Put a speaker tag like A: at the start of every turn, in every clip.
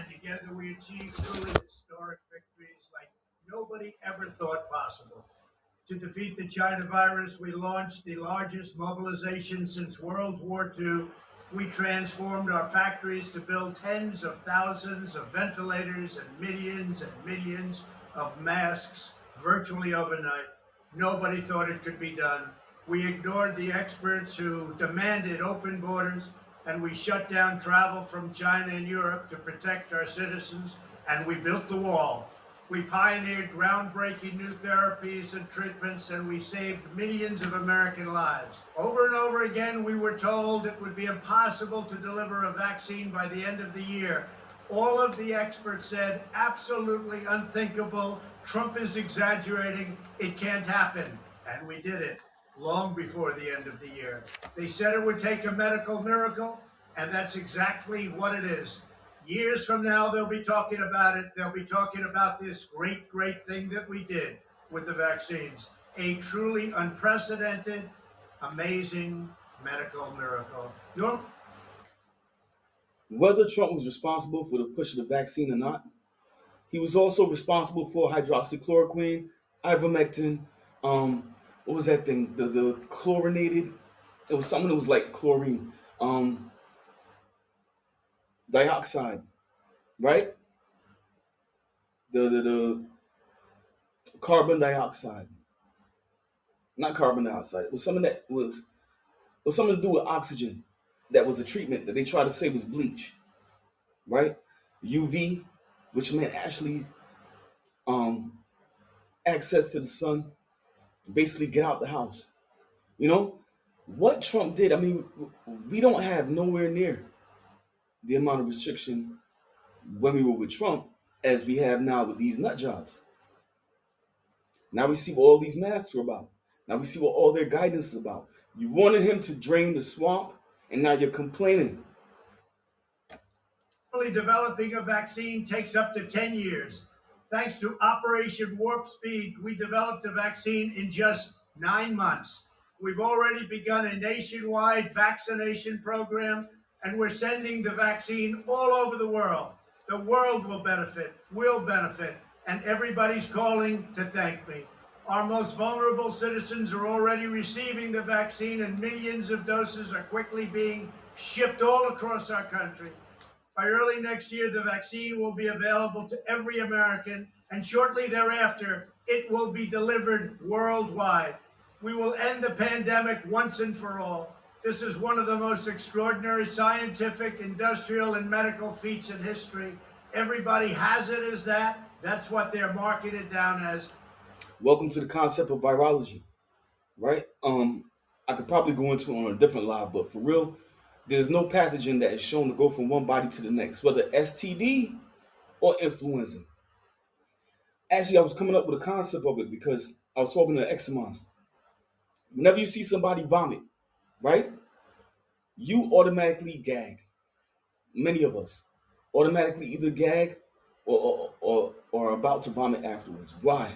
A: and together we achieved truly historic victories like nobody ever thought possible. To defeat the China virus, we launched the largest mobilization since World War II. We transformed our factories to build tens of thousands of ventilators and millions and millions of masks virtually overnight. Nobody thought it could be done. We ignored the experts who demanded open borders, and we shut down travel from China and Europe to protect our citizens, and we built the wall. We pioneered groundbreaking new therapies and treatments, and we saved millions of American lives. Over and over again, we were told it would be impossible to deliver a vaccine by the end of the year. All of the experts said, absolutely unthinkable. Trump is exaggerating. It can't happen. And we did it long before the end of the year. They said it would take a medical miracle, and that's exactly what it is. Years from now, they'll be talking about it. They'll be talking about this great, great thing that we did with the vaccines. A truly unprecedented, amazing medical miracle. Your
B: Whether Trump was responsible for the push of the vaccine or not, he was also responsible for hydroxychloroquine, ivermectin, um, what was that thing? The the chlorinated. It was something that was like chlorine, um, dioxide, right? The the the carbon dioxide, not carbon dioxide. It was something that was was something to do with oxygen. That was a treatment that they tried to say was bleach, right? UV, which meant actually um, access to the sun, basically get out the house. You know what Trump did. I mean, we don't have nowhere near the amount of restriction when we were with Trump as we have now with these nut jobs. Now we see what all these masks are about. Now we see what all their guidance is about. You wanted him to drain the swamp, and now you're complaining.
A: Developing a vaccine takes up to 10 years. Thanks to Operation Warp Speed, we developed a vaccine in just nine months. We've already begun a nationwide vaccination program, and we're sending the vaccine all over the world. The world will benefit, will benefit, and everybody's calling to thank me. Our most vulnerable citizens are already receiving the vaccine, and millions of doses are quickly being shipped all across our country. By early next year, the vaccine will be available to every American, and shortly thereafter, it will be delivered worldwide. We will end the pandemic once and for all. This is one of the most extraordinary scientific, industrial, and medical feats in history. Everybody has it as that. That's what they're marketed down as.
B: Welcome to the concept of virology, right? Um, I could probably go into on a different live, but for real, there's no pathogen that is shown to go from one body to the next, whether STD or influenza. Actually, I was coming up with a concept of it because I was talking to eczemans. Whenever you see somebody vomit, right, you automatically gag. Many of us automatically either gag or or, or, or are about to vomit afterwards. Why?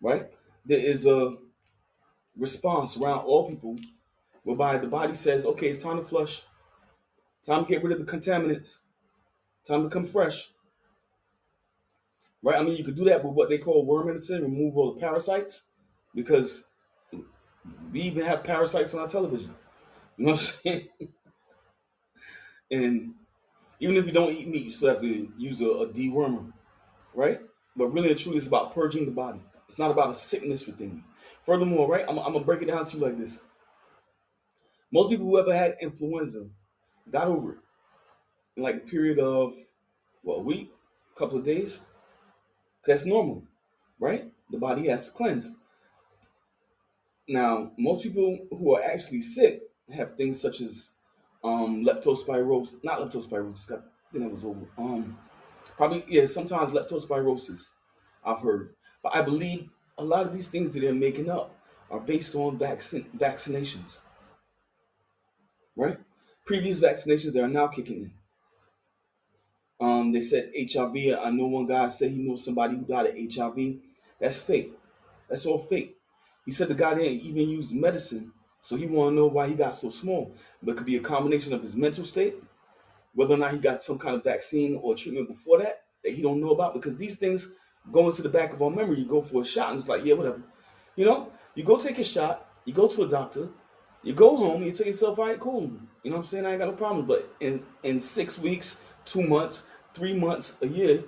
B: Right? There is a response around all people whereby the body says, okay, it's time to flush, time to get rid of the contaminants, time to come fresh. Right? I mean, you could do that with what they call worm medicine, remove all the parasites, because we even have parasites on our television. You know what I'm saying? and even if you don't eat meat, you still have to use a, a dewormer, right? But really and truly, it's about purging the body. It's not about a sickness within you. Furthermore, right, I'm, I'm gonna break it down to you like this. Most people who ever had influenza got over it in like a period of what a week, a couple of days. That's normal, right? The body has to cleanse. Now, most people who are actually sick have things such as um, leptospirosis, not leptospirosis. I think that was over. Um, probably yeah. Sometimes leptospirosis. I've heard, but I believe a lot of these things that they're making up are based on vaccine vaccinations, right? Previous vaccinations that are now kicking in. Um, they said HIV. I know one guy said he knows somebody who died of HIV. That's fake. That's all fake. He said the guy didn't even use medicine, so he want to know why he got so small. But it could be a combination of his mental state whether or not he got some kind of vaccine or treatment before that that he don't know about because these things go into the back of our memory. You go for a shot and it's like, yeah, whatever. You know, you go take a shot, you go to a doctor, you go home, you tell yourself, all right, cool. You know what I'm saying? I ain't got no problem. But in in six weeks, two months, three months, a year,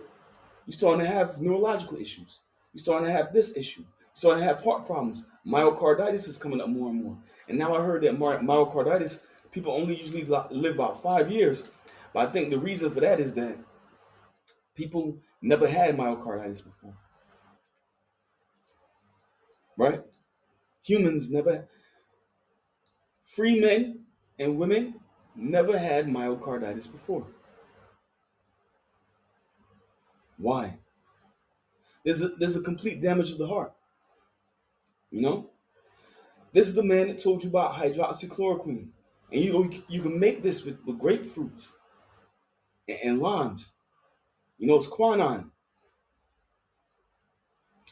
B: you're starting to have neurological issues. You're starting to have this issue. You're starting to have heart problems. Myocarditis is coming up more and more. And now I heard that my- myocarditis, people only usually live about five years. But I think the reason for that is that people never had myocarditis before. Right? Humans never, free men and women never had myocarditis before. Why? There's a, there's a complete damage of the heart. You know? This is the man that told you about hydroxychloroquine. And you, you can make this with, with grapefruits and, and limes. You know, it's quinine.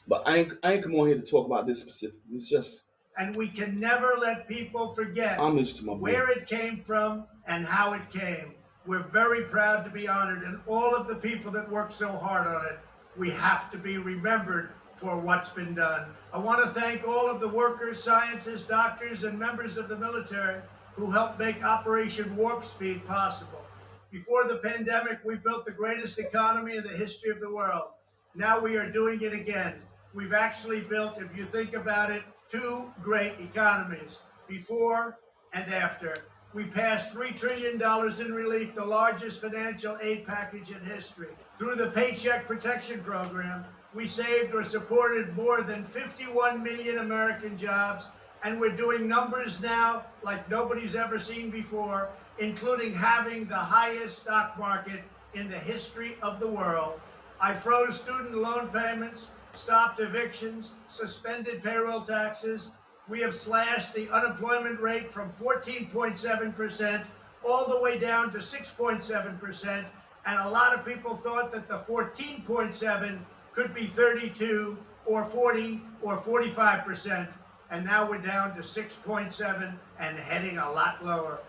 B: But I ain't, I ain't come on here to talk about this specifically. It's just
A: And we can never let people forget
B: homage to my boy.
A: where it came from and how it came. We're very proud to be honored, and all of the people that worked so hard on it, we have to be remembered for what's been done. I want to thank all of the workers, scientists, doctors, and members of the military who helped make Operation Warp Speed possible. Before the pandemic, we built the greatest economy in the history of the world. Now we are doing it again. We've actually built, if you think about it, two great economies before and after. We passed $3 trillion in relief, the largest financial aid package in history. Through the Paycheck Protection Program, we saved or supported more than 51 million American jobs, and we're doing numbers now like nobody's ever seen before, including having the highest stock market in the history of the world. I froze student loan payments, stopped evictions, suspended payroll taxes. We have slashed the unemployment rate from 14.7% all the way down to 6.7%. And a lot of people thought that the 14.7 could be 32 or 40 or 45%. And now we're down to 6.7 and heading a lot lower.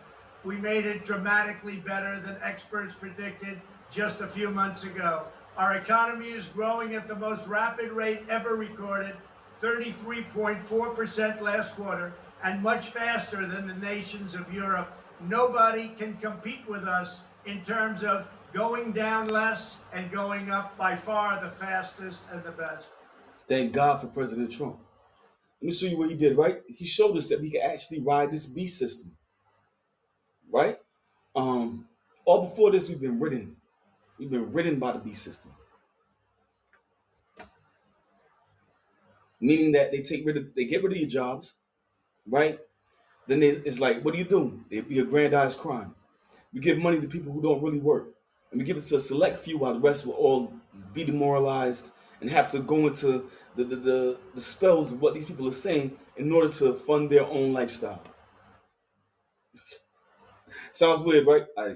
A: We made it dramatically better than experts predicted just a few months ago. Our economy is growing at the most rapid rate ever recorded, 33.4% last quarter, and much faster than the nations of Europe. Nobody can compete with us in terms of going down less and going up by far the fastest and the best.
B: Thank God for President Trump. Let me show you what he did, right? He showed us that we can actually ride this beast system. Right? Um, all before this, we've been ridden. We've been ridden by the beast system. Meaning that they take rid of they get rid of your jobs, right? Then they, it's like, what do you do? They be aggrandized crime. We give money to people who don't really work. And we give it to a select few while the rest will all be demoralized and have to go into the, the, the, the spells of what these people are saying in order to fund their own lifestyle. Sounds weird, right? I,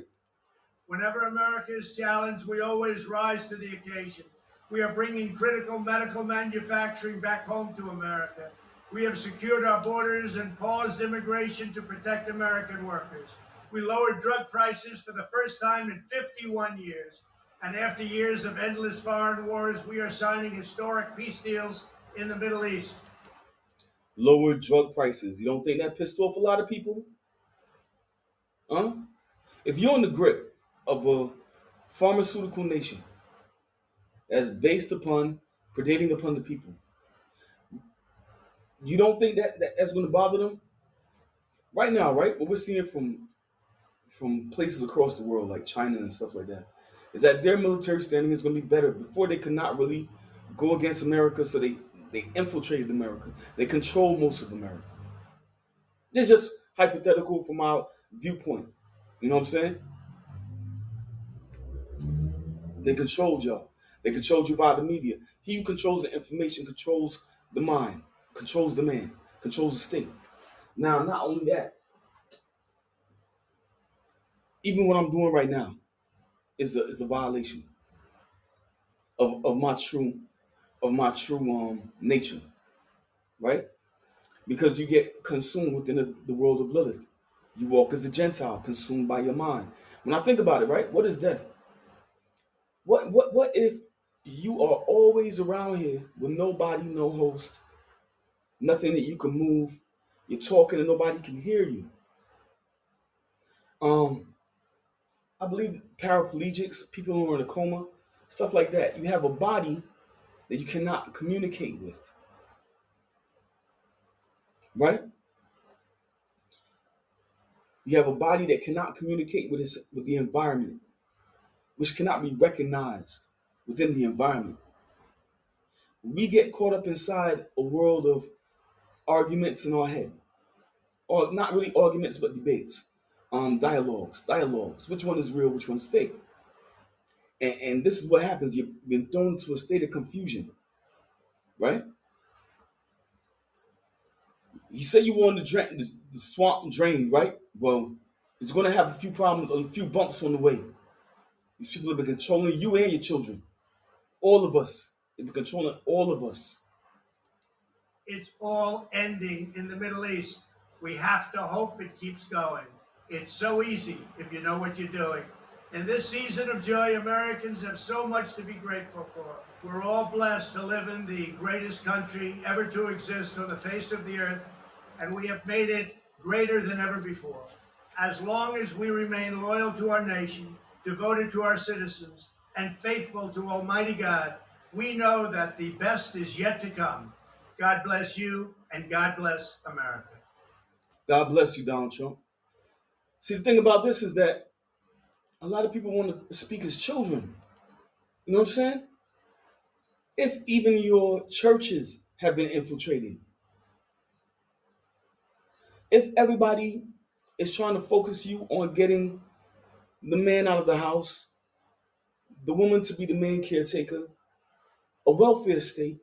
A: Whenever America is challenged, we always rise to the occasion. We are bringing critical medical manufacturing back home to America. We have secured our borders and paused immigration to protect American workers. We lowered drug prices for the first time in 51 years. And after years of endless foreign wars, we are signing historic peace deals in the Middle East.
B: Lowered drug prices. You don't think that pissed off a lot of people? Huh? If you're in the grip of a pharmaceutical nation that's based upon predating upon the people, you don't think that, that that's going to bother them? Right now, right? What we're seeing from from places across the world, like China and stuff like that, is that their military standing is going to be better. Before they could not really go against America, so they they infiltrated America. They control most of America. It's just hypothetical from our viewpoint. You know what I'm saying? They controlled y'all. They controlled you via the media. He who controls the information controls the mind, controls the man, controls the state. Now, not only that, even what I'm doing right now is a is a violation of, of my true of my true um nature, right? Because you get consumed within the, the world of Lilith. You walk as a Gentile, consumed by your mind. When I think about it, right? What is death? What what what if you are always around here with nobody, no host, nothing that you can move. You're talking and nobody can hear you. Um, I believe paraplegics, people who are in a coma, stuff like that. You have a body that you cannot communicate with. Right? You have a body that cannot communicate with its, with the environment, which cannot be recognized within the environment. We get caught up inside a world of arguments in our head, or not really arguments, but debates, um, dialogues, dialogues. Which one is real? Which one's fake? And, and this is what happens. You've been thrown into a state of confusion, right? You say you want to drain the, the swamp drain, right? Well, it's going to have a few problems, a few bumps on the way. These people have been controlling you and your children. All of us. They've been controlling all of us.
A: It's all ending in the Middle East. We have to hope it keeps going. It's so easy if you know what you're doing. In this season of joy, Americans have so much to be grateful for. We're all blessed to live in the greatest country ever to exist on the face of the earth, and we have made it greater than ever before. As long as we remain loyal to our nation, devoted to our citizens, and faithful to Almighty God, we know that the best is yet to come. God bless you, and God bless America.
B: God bless you, Donald Trump. See, the thing about this is that a lot of people want to speak as children. You know what I'm saying? If even your churches have been infiltrated, if everybody is trying to focus you on getting the man out of the house, the woman to be the main caretaker, a welfare state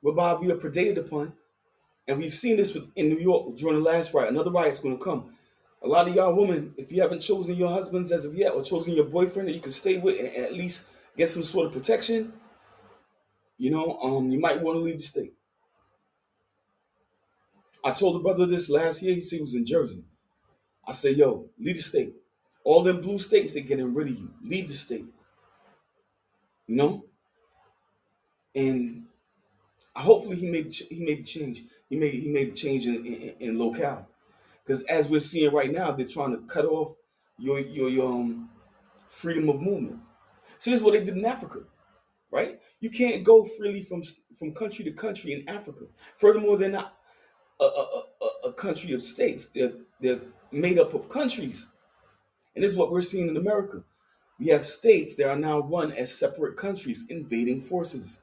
B: whereby we are predated upon, and we've seen this with, in New York during the last riot. Another riot's going to come. A lot of y'all women, if you haven't chosen your husbands as of yet, or chosen your boyfriend that you can stay with and, at least get some sort of protection, you know, um, you might want to leave the state. I told a brother this last year. He said he was in Jersey. I said, "Yo, leave the state. All them blue states, they're getting rid of you. Leave the state. You know." And hopefully he made he made the change. He made he made the change in, in, in locale, because as we're seeing right now, they're trying to cut off your your your um, freedom of movement. So this is what they did in Africa, right? You can't go freely from from country to country in Africa. Furthermore, they're not a, a, a, a country of states. They're they're made up of countries, and this is what we're seeing in America. We have states that are now run as separate countries, invading forces.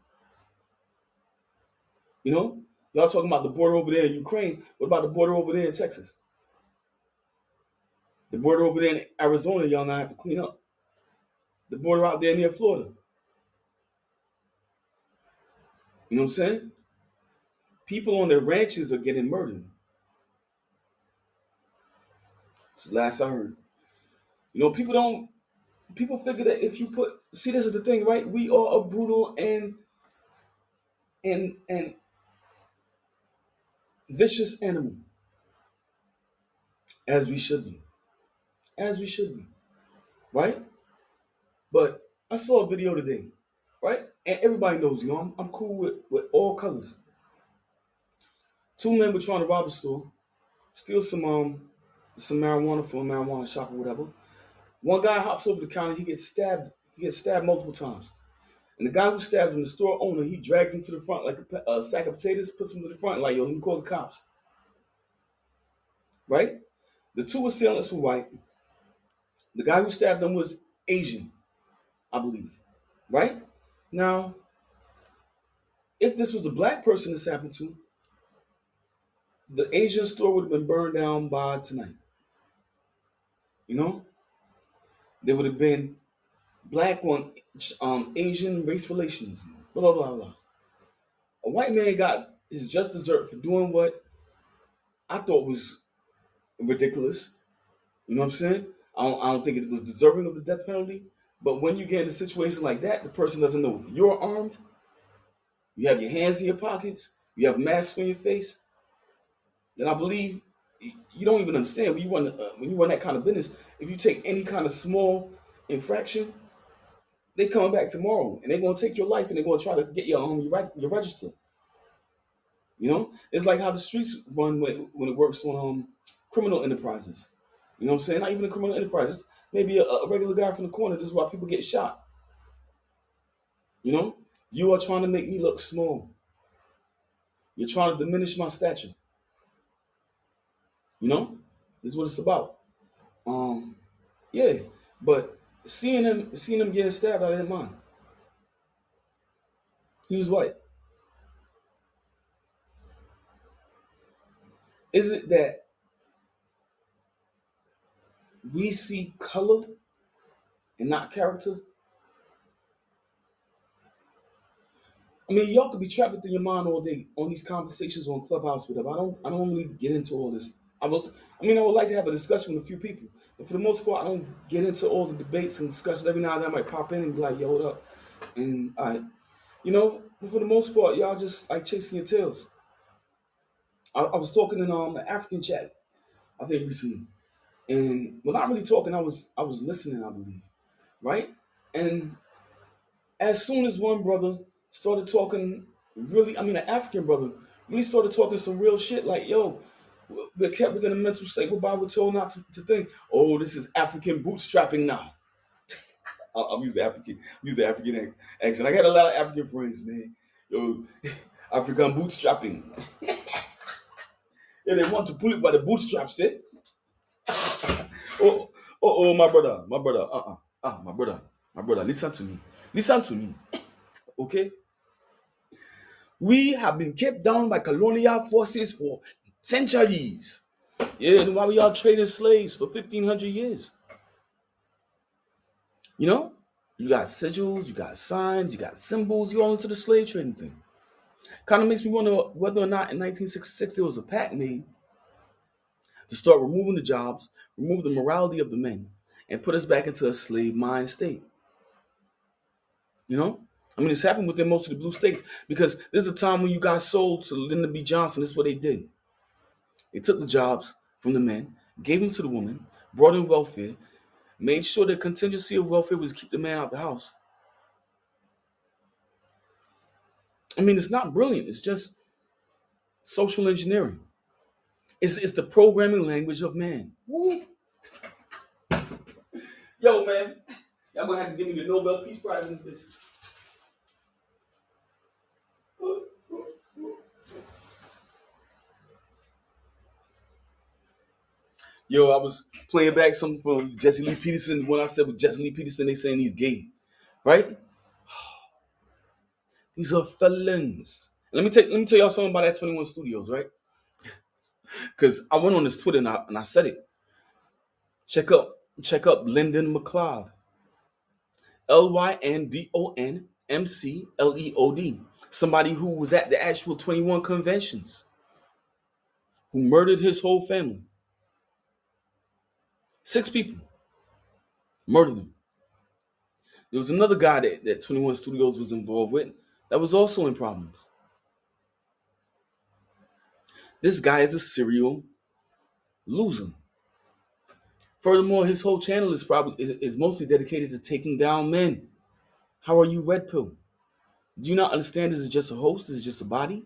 B: You know, y'all talking about the border over there in Ukraine. What about the border over there in Texas? The border over there in Arizona, y'all now have to clean up. The border out there near Florida. You know what I'm saying? People on their ranches are getting murdered. It's last I heard. You know, people don't people figure that if you put see this is the thing, right? We are a brutal and and and vicious animal. As we should be. As we should be. Right? But I saw a video today, right? And everybody knows, you know, I'm, I'm cool with, with all colors. Two men were trying to rob a store, steal some um some marijuana from a marijuana shop or whatever. One guy hops over the counter, he gets stabbed, he gets stabbed multiple times. And the guy who stabs him, the store owner, he drags him to the front like a, a sack of potatoes, puts him to the front, like, yo, me call the cops. Right? The two assailants were white. The guy who stabbed them was Asian, I believe. Right? Now, if this was a black person this happened to, the Asian store would have been burned down by tonight. You know? There would have been black on um, Asian race relations, blah, blah, blah, blah. A white man got his just dessert for doing what I thought was ridiculous. You know what I'm saying? I don't, I don't think it was deserving of the death penalty. But when you get in a situation like that, the person doesn't know if you're armed, you have your hands in your pockets, you have masks on your face, then I believe you don't even understand when you run uh, when you run that kind of business. If you take any kind of small infraction, they coming back tomorrow and they're gonna take your life and they're gonna try to get you on your, your register. You know, it's like how the streets run when, when it works on um, criminal enterprises. You know what I'm saying? Not even a criminal enterprise. maybe a, a regular guy from the corner. This is why people get shot. You know, you are trying to make me look small. You're trying to diminish my stature. You know, this is what it's about. Um, yeah, but seeing him, seeing him getting stabbed, I didn't mind. He was white. Is it that we see color and not character? I mean, y'all could be trapped within your mind all day on these conversations on Clubhouse, whatever. I don't, I don't really get into all this. I would, I mean, I would like to have a discussion with a few people, but for the most part, I don't get into all the debates and discussions. Every now and then, I might pop in and be like, "Yo, what up?" And I, you know, for the most part, y'all just like chasing your tails. I, I was talking in um the African chat, I think recently, and when I'm really talking, I was I was listening, I believe, right? And as soon as one brother started talking, really, I mean, an African brother really started talking some real shit, like, yo, we're kept within a mental state whereby we're told not to, to think, oh, this is African bootstrapping now. I'll, I'll use the African, use the African accent. I got a lot of African friends, man. Yo, African bootstrapping. Yeah, they want to pull it by the bootstraps, eh? oh, oh, oh, my brother, my brother, uh-uh, uh, my brother, my brother, listen to me. Listen to me. Okay? We have been kept down by colonial forces for centuries. Yeah, and why we all trading slaves for 1500 years. You know? You got sigils, you got signs, you got symbols, you all into the slave trading thing. Kind of makes me wonder whether or not in 1966 there was a pact made to start removing the jobs, remove the morality of the men, and put us back into a slave mind state. You know? I mean, it's happened within most of the blue states because there's a time when you got sold to Lyndon B. Johnson. That's what they did. They took the jobs from the men, gave them to the women, brought in welfare, made sure the contingency of welfare was keep the man out of the house. I mean, it's not brilliant. It's just social engineering. It's, it's the programming language of man. Woo. Yo, man, y'all gonna have to give me the Nobel Peace Prize in this bitch. Yo, I was playing back something from Jesse Lee Peterson. When I said with Jesse Lee Peterson, they saying he's gay, right? These are felons. Let me take let me tell y'all something about that 21 Studios, right? Because I went on his Twitter and I, and I said it. Check up, check up Lyndon McLeod. L-Y-N-D-O-N-M-C-L-E-O-D. Somebody who was at the actual 21 conventions. Who murdered his whole family. Six people. Murdered them. There was another guy that, that 21 Studios was involved with that was also in problems. This guy is a serial loser. Furthermore, his whole channel is probably is, is mostly dedicated to taking down men. How are you, Red Pill? Do you not understand this is just a host? This is just a body?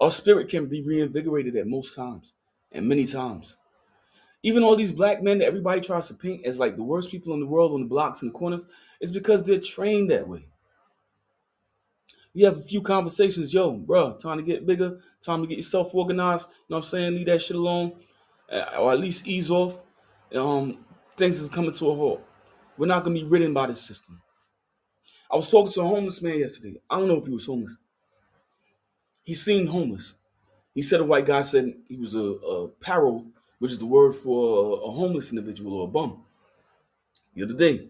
B: Our spirit can be reinvigorated at most times and many times. Even all these black men that everybody tries to paint as like the worst people in the world on the blocks and the corners, is because they're trained that way you have a few conversations, yo, bro, time to get bigger, time to get yourself organized. You know what I'm saying? Leave that shit alone, uh, or at least ease off. Um, things is coming to a halt. We're not gonna be ridden by this system. I was talking to a homeless man yesterday. I don't know if he was homeless. He seemed homeless. He said a white guy said he was a, a which is the word for a, a homeless individual or a bum. The other day,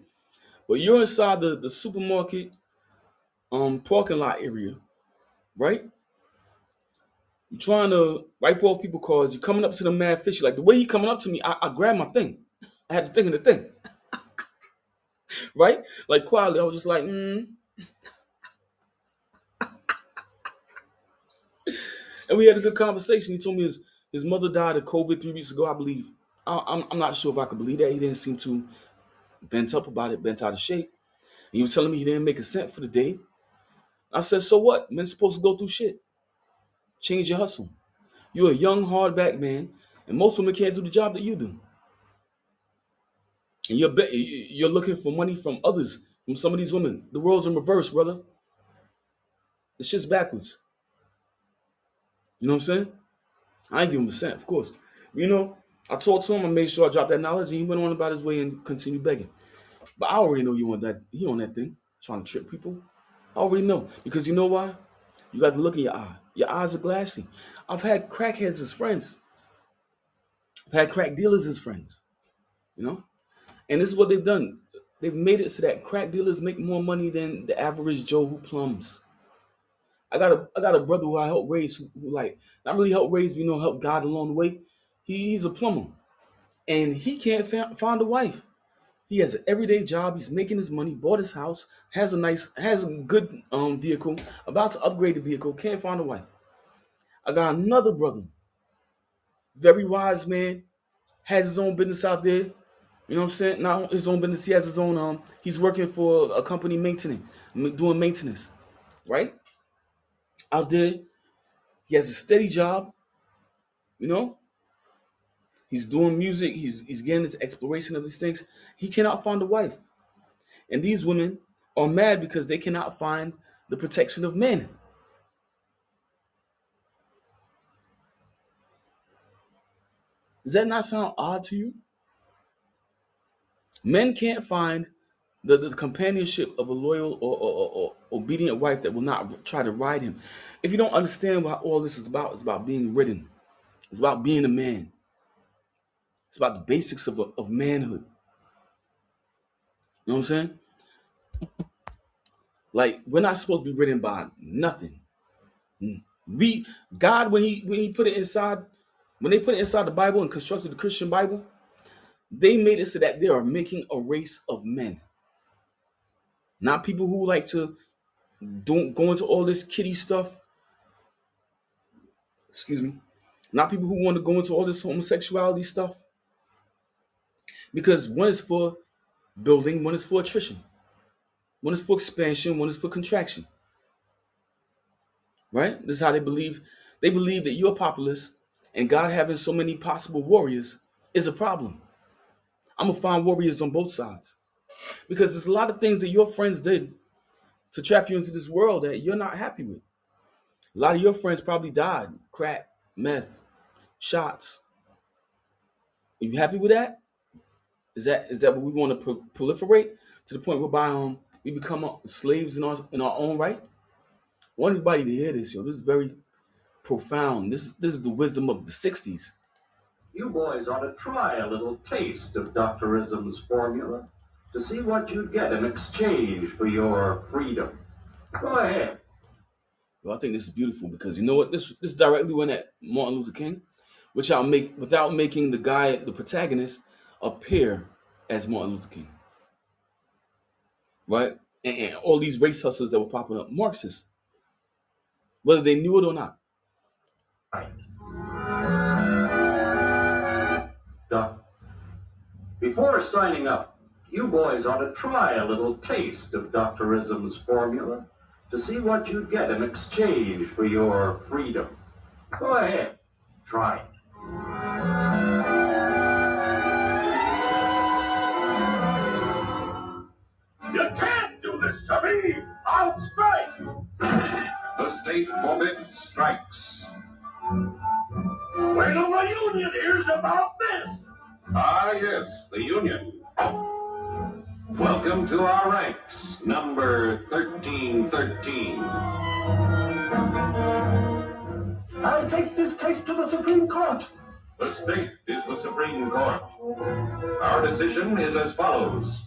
B: but you're inside the, the supermarket um parking lot area, right? You're trying to wipe off people cars. You're coming up to the mad fish. Like the way he coming up to me, I, I grabbed my thing. I had to think of the thing. right? Like quietly, I was just like, mm. and we had a good conversation. He told me his His mother died of COVID three weeks ago, I believe. I, I'm, I'm not sure if I could believe that. He didn't seem too bent up about it, bent out of shape. And he was telling me he didn't make a cent for the day. I said, so what? Men's supposed to go through shit. Change your hustle. You're a young, hardback man, and most women can't do the job that you do. And you're be- you're looking for money from others, from some of these women. The world's in reverse, brother. The shit's backwards. You know what I'm saying? I give him a cent, of course. You know, I talked to him, I made sure I dropped that knowledge, and he went on about his way and continued begging. But I already know you want that. He on that thing, trying to trick people. I already know because you know why? You got to look in your eye. Your eyes are glassy. I've had crackheads as friends. I've had crack dealers as friends. You know, and this is what they've done. They've made it so that crack dealers make more money than the average Joe who plumbs. I got a I got a brother who I helped raise, who, who like not really helped raise, but you know, help God along the way. He, he's a plumber, and he can't fa- find a wife. He has an everyday job. He's making his money. Bought his house. Has a nice, has a good um vehicle. About to upgrade the vehicle. Can't find a wife. I got another brother, very wise man, has his own business out there. You know what I'm saying? Not his own business. He has his own. Um, he's working for a company maintaining, doing maintenance, right? Out there, he has a steady job. You know, he's doing music. He's he's getting into exploration of these things. He cannot find a wife, and these women are mad because they cannot find the protection of men. Does that not sound odd to you? Men can't find the, the companionship of a loyal or, or, or, or obedient wife that will not try to ride him. If you don't understand what all this is about, it's about being ridden. It's about being a man. It's about the basics of, of manhood. You know what I'm saying? Like we're not supposed to be ridden by nothing. Mm. We God when he when he put it inside when they put it inside the Bible and constructed the Christian Bible, they made it so that they are making a race of men. Not people who like to don't go into all this kitty stuff. Excuse me. Not people who want to go into all this homosexuality stuff. Because one is for building, one is for attrition. One is for expansion, one is for contraction. Right? This is how they believe. They believe that you're populist and God having so many possible warriors is a problem. I'm gonna find warriors on both sides because there's a lot of things that your friends did to trap you into this world that you're not happy with. A lot of your friends probably died, crack, meth, shots. Are you happy with that? Is that is that what we want to pro- proliferate to the point whereby um we become uh, slaves in our in our own right? I want everybody to hear this, yo. This is very profound. This this is the wisdom of the '60s.
C: You boys ought to try a little taste of Dr. Ism's formula to see what you'd get in exchange for your freedom. Go ahead.
B: Well, I think this is beautiful because you know what? This this directly went at Martin Luther King, which I'll make without making the guy, the protagonist, appear as Martin Luther King. Right? And, and all these race hustlers that were popping up, Marxists, whether they knew it or not.
C: Doc, before signing up, you boys ought to try a little taste of Dr. Ism's formula to see what you'd get in exchange for your freedom. Go ahead, try it.
D: You can't do this to me! I'll strike!
E: The state moment strikes.
D: Wait till the union hears about this!
E: Ah, yes, the Union. Welcome to our ranks, number 1313.
D: I'll take this case to the Supreme Court.
E: The state is the Supreme Court. Our decision is as follows.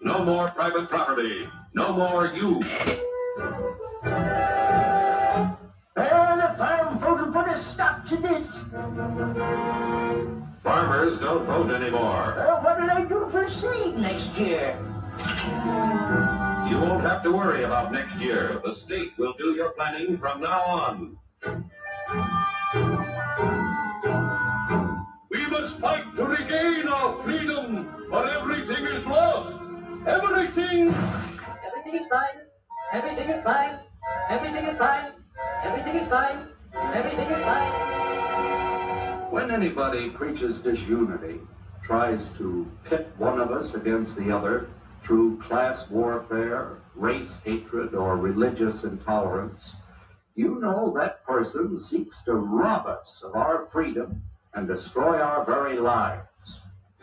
E: No more private property. No more you.
D: And if I'm voting for a stop to this,
E: Farmers don't vote anymore.
D: Well, what do I do for seed next year?
E: You won't have to worry about next year. The state will do your planning from now on. We must fight to regain our freedom, for everything is lost. Everything.
F: Everything is fine. Everything is fine. Everything is fine. Everything is fine. Everything is fine.
C: When anybody preaches disunity, tries to pit one of us against the other through class warfare, race hatred, or religious intolerance, you know that person seeks to rob us of our freedom and destroy our very lives.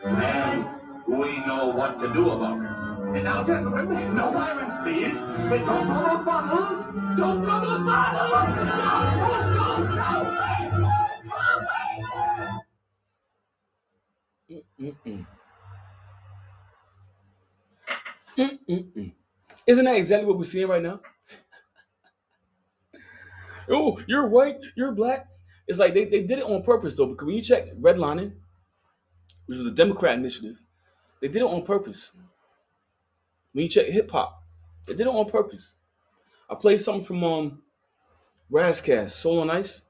E: And we know what to do about it.
D: And now, gentlemen, no violence, please. But don't throw those bottles. Don't throw those bottles. No, no, no, no.
B: Mm-mm. Mm-mm-mm. Isn't that exactly what we're seeing right now? oh, you're white, you're black. It's like they, they did it on purpose though, because when you check redlining, which was a Democrat initiative, they did it on purpose. When you check hip hop, they did it on purpose. I played something from um Razzcast, Soul on Ice.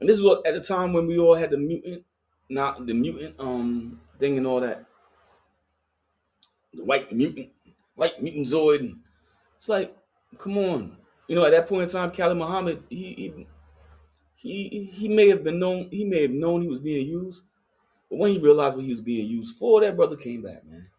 B: And this is what at the time when we all had the mutant, not the mutant um thing and all that. The white mutant, white mutant Zoid. It's like, come on. You know, at that point in time, Khalid Muhammad, he he he, he may have been known, he may have known he was being used, but when he realized what he was being used for, that brother came back, man.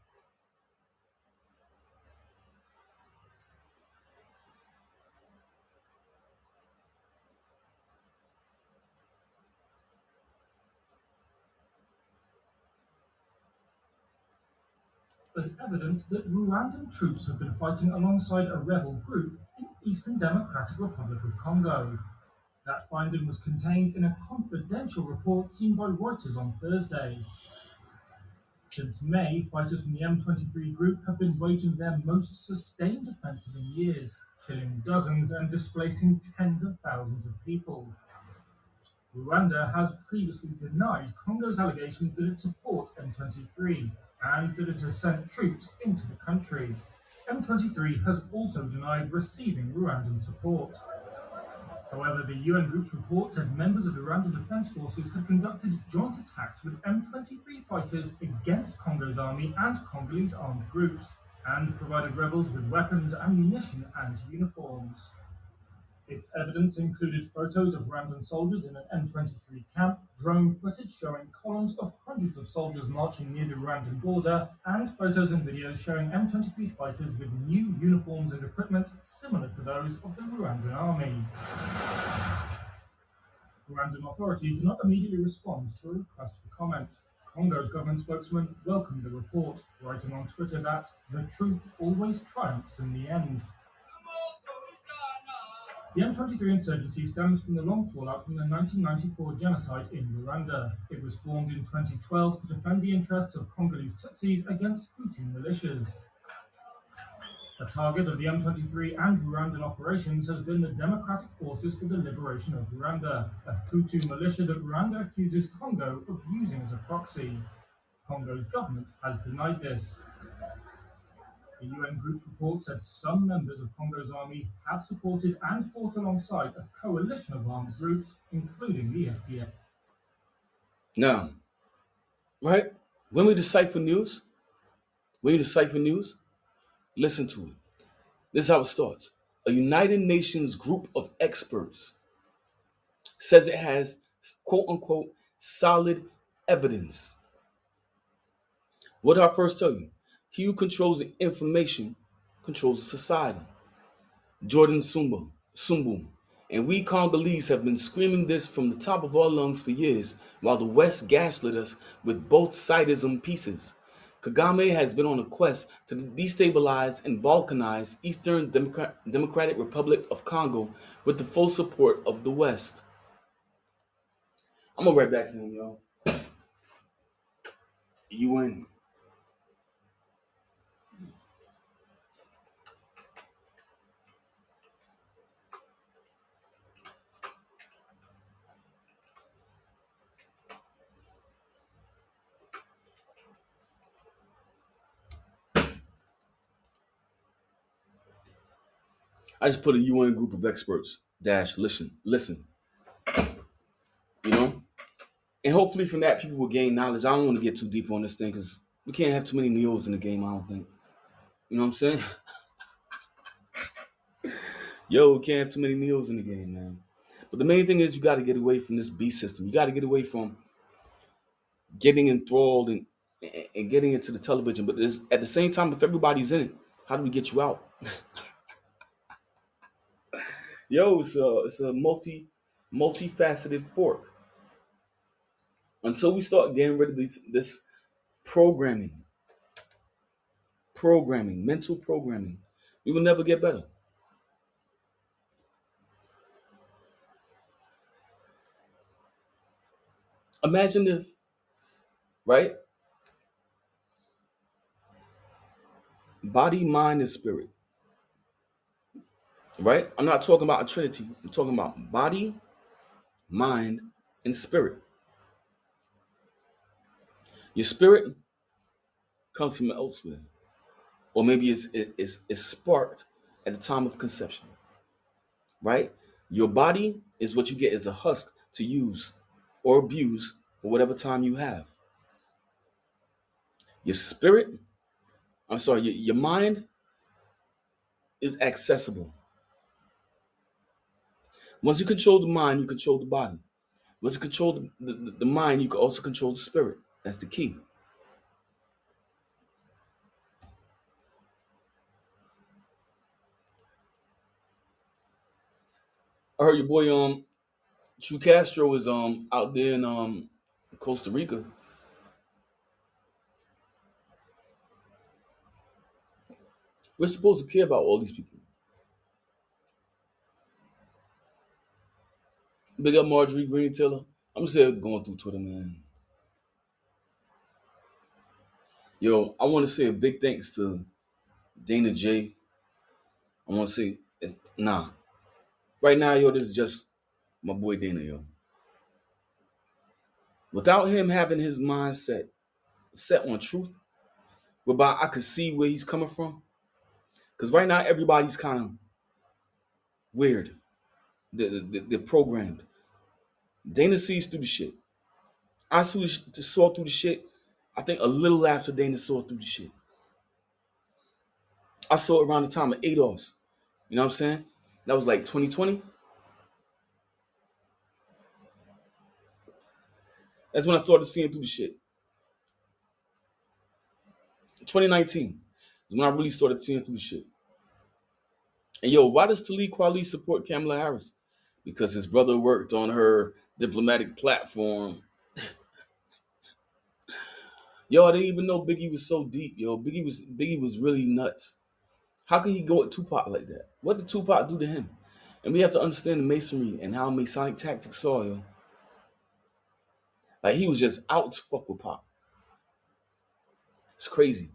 G: but evidence that Rwandan troops have been fighting alongside a rebel group in Eastern Democratic Republic of Congo. That finding was contained in a confidential report seen by Reuters on Thursday. Since May, fighters from the M23 group have been waging their most sustained offensive in years, killing dozens and displacing tens of thousands of people. Rwanda has previously denied Congo's allegations that it supports M23 and that it has sent troops into the country. M23 has also denied receiving Rwandan support. However, the UN group's report said members of the Rwandan Defense Forces had conducted joint attacks with M23 fighters against Congo's army and Congolese armed groups, and provided rebels with weapons, ammunition, and uniforms. Its evidence included photos of Rwandan soldiers in an M23 camp, drone footage showing columns of hundreds of soldiers marching near the Rwandan border, and photos and videos showing M23 fighters with new uniforms and equipment similar to those of the Rwandan army. Rwandan authorities did not immediately respond to a request for comment. Congo's government spokesman welcomed the report, writing on Twitter that the truth always triumphs in the end. The M23 insurgency stems from the long fallout from the 1994 genocide in Rwanda. It was formed in 2012 to defend the interests of Congolese Tutsis against Hutu militias. The target of the M23 and Rwandan operations has been the Democratic Forces for the Liberation of Rwanda, a Hutu militia that Rwanda accuses Congo of using as a proxy. Congo's government has denied this. The UN group's report said some members of Congo's army have supported and fought alongside a coalition of armed groups, including the FDF.
B: Now, right? When we decipher news, when you decipher news, listen to it. This is how it starts. A United Nations group of experts says it has quote unquote solid evidence. What did I first tell you? He who controls the information controls the society. Jordan Sumbo, Sumbu, and we Congolese have been screaming this from the top of our lungs for years, while the West gaslit us with both sidism pieces. Kagame has been on a quest to destabilize and balkanize Eastern Democrat- Democratic Republic of Congo with the full support of the West. I'm gonna right back to him, y'all. UN. I just put a UN group of experts dash listen listen. You know, and hopefully from that people will gain knowledge. I don't want to get too deep on this thing because we can't have too many Neos in the game. I don't think. You know what I'm saying? Yo, we can't have too many Neos in the game, man. But the main thing is you got to get away from this B system. You got to get away from getting enthralled and and getting into the television. But at the same time, if everybody's in it, how do we get you out? Yo, it's a it's a multi multifaceted fork. Until we start getting rid of this this programming, programming, mental programming, we will never get better. Imagine if, right? Body, mind, and spirit. Right? I'm not talking about a trinity. I'm talking about body, mind, and spirit. Your spirit comes from elsewhere, or maybe it's, it- it's, it's sparked at the time of conception, right? Your body is what you get as a husk to use or abuse for whatever time you have. Your spirit, I'm sorry, your, your mind is accessible. Once you control the mind, you control the body. Once you control the, the, the mind, you can also control the spirit. That's the key. I heard your boy um True Castro is um out there in um Costa Rica. We're supposed to care about all these people. Big up Marjorie Green Taylor. I'm here going through Twitter, man. Yo, I want to say a big thanks to Dana J. I want to say, it's, nah, right now, yo, this is just my boy Dana, yo. Without him having his mindset set on truth, whereby I could see where he's coming from, because right now everybody's kind of weird. They're, they're programmed. Dana sees through the shit. I saw, through the shit. I think a little after Dana saw through the shit. I saw it around the time of ADOS. You know what I'm saying? That was like 2020. That's when I started seeing through the shit. 2019 is when I really started seeing through the shit. And yo, why does Talib Kweli support Kamala Harris? Because his brother worked on her diplomatic platform. Yo, I didn't even know Biggie was so deep. Yo, Biggie was Biggie was really nuts. How could he go at Tupac like that? What did Tupac do to him? And we have to understand the masonry and how Masonic tactics are, yo. Like he was just out to fuck with Pac. It's crazy.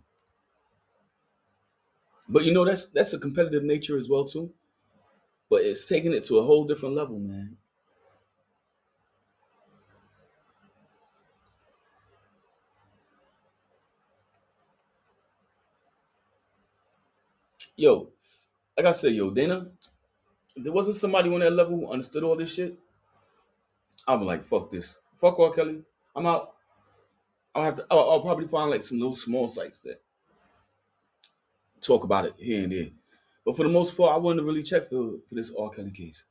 B: But you know that's that's a competitive nature as well too. But it's taking it to a whole different level, man. Yo, like I said, yo, Dana, if there wasn't somebody on that level who understood all this shit, I'm like, fuck this. Fuck R. Kelly. I'm out. I'll have to I'll, I'll probably find like some little small sites that talk about it here and there. But for the most part, I wouldn't really check for, for this R. Kelly case.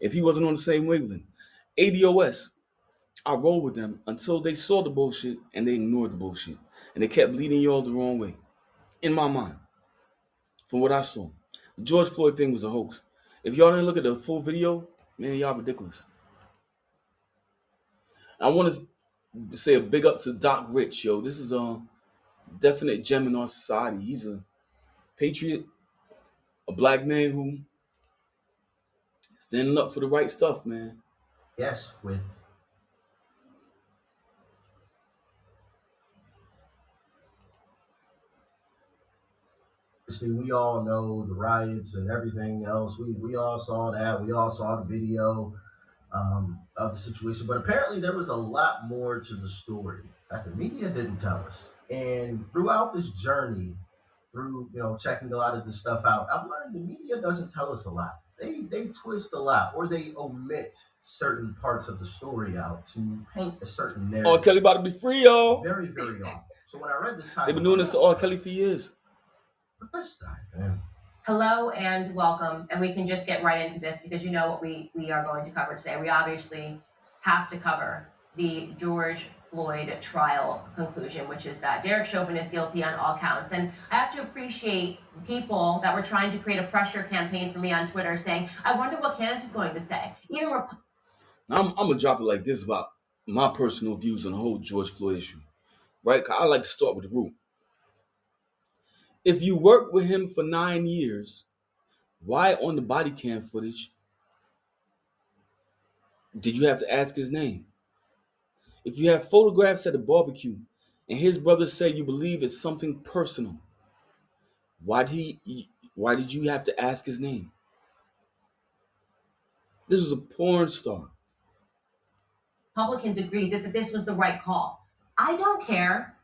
B: If he wasn't on the same wavelength. ADOS, I rolled with them until they saw the bullshit and they ignored the bullshit. And they kept leading y'all the wrong way. In my mind. From what I saw. The George Floyd thing was a hoax. If y'all didn't look at the full video, man, y'all ridiculous. I want to say a big up to Doc Rich, yo. This is a definite gem in our society. He's a patriot, a black man who standing up for the right stuff, man.
H: Yes, with obviously we all know the riots and everything else. We we all saw that. We all saw the video um, of the situation. But apparently there was a lot more to the story that the media didn't tell us. And throughout this journey, through you know checking a lot of this stuff out, I've learned the media doesn't tell us a lot. they they twist a lot or they omit certain parts of the story out to paint a certain
B: R.
H: narrative
B: Kelly about to be free, y'all.
H: very, very often. So when I read this title,
B: They've been doing this to R. Kelly for years.
H: But let's.
I: Hello and welcome, and we can just get right into this because you know what we, we are going to cover today. We obviously have to cover the George Floyd trial conclusion, which is that Derek Chauvin is guilty on all counts. And I have to appreciate people that were trying to create a pressure campaign for me on Twitter saying, I wonder what Candace is going to say. Even Rep-
B: I'm, I'm gonna drop it like this about my personal views on the whole George Floyd issue, right? I like to start with the root. If you worked with him for nine years, why on the body cam footage did you have to ask his name? If you have photographs at a barbecue and his brother said you believe it's something personal, why did he? Why did you have to ask his name? This was a porn star.
I: Republicans agreed that, that this was the right call. I don't care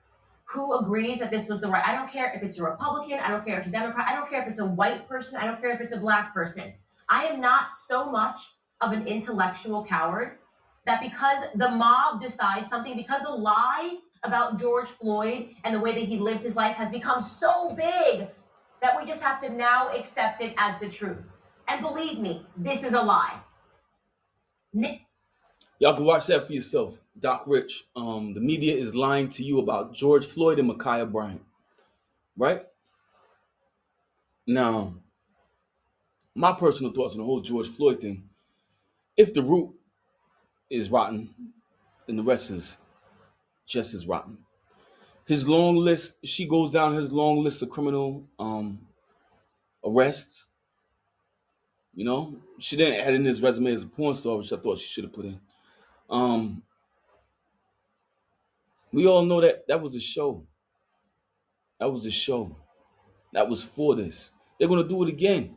I: who agrees that this was the right. I don't care if it's a Republican. I don't care if it's a Democrat. I don't care if it's a white person. I don't care if it's a black person. I am not so much of an intellectual coward that because the mob decides something, because the lie about George Floyd and the way that he lived his life has become so big that we just have to now accept it as the truth. And believe me, this is a lie. Ni-
B: Y'all can watch that for yourself. Doc Rich, um, the media is lying to you about George Floyd and Ma'Khia Bryant. Right? Now, my personal thoughts on the whole George Floyd thing. If the root is rotten, then the rest is just as rotten. His long list, she goes down his long list of criminal um arrests. You know, she didn't add in his resume as a porn star, which I thought she should have put in. Um, we all know that that was a show. That was a show. That was for this. They're gonna do it again.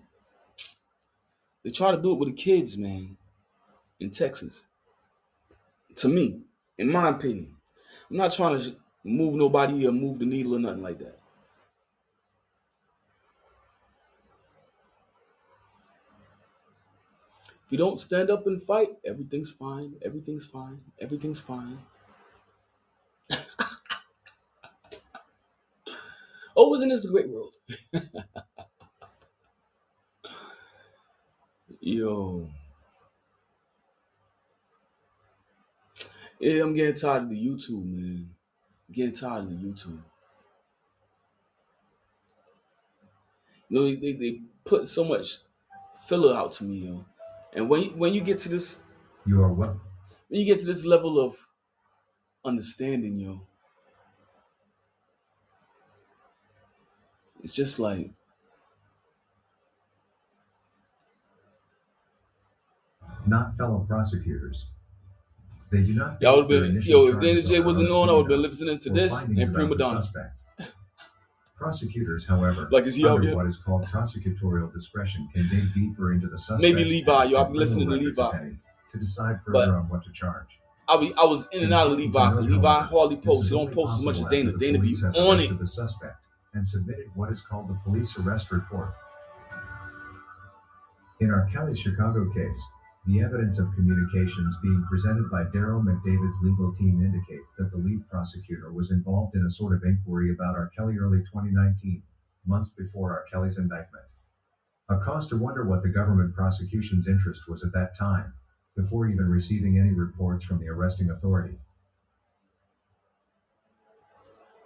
B: They try to do it with the kids, man, in Texas. To me, in my opinion, I'm not trying to move nobody or move the needle or nothing like that. If you don't stand up and fight, everything's fine. Everything's fine. Everything's fine. oh, isn't this the great world? Yo. Yeah, I'm getting tired of the YouTube, man. I'm getting tired of the YouTube. You know, they, they, they put so much filler out to me, yo. And when you, when you get to this
J: You are what?
B: when you get to this level of understanding, yo, it's just like
J: Not fellow prosecutors. They do not.
B: y'all would
J: base their
B: been
J: initial
B: yo. If Dana J wasn't on, I would have been listening to this and Prima Donna.
J: suspect. Prosecutors, however,
B: Like, is he
J: under what is called prosecutorial discretion, can dig deeper into the suspect.
B: Maybe Levi, yo. I've been listening to Levi,
J: to decide further on what to charge.
B: I be I was in and out of Levi. Levi hardly posts. He don't post as much as Dana. Dana be on it.
J: The suspect and submitted what is called the police arrest report. In our Kelly Chicago case, the evidence of communications being presented by Derrel McDavid's legal team indicates that the lead prosecutor was involved in a sort of inquiry about R. Kelly early 2019, months before R. Kelly's indictment. A cause to wonder what the government prosecution's interest was at that time, before even receiving any reports from the arresting authority.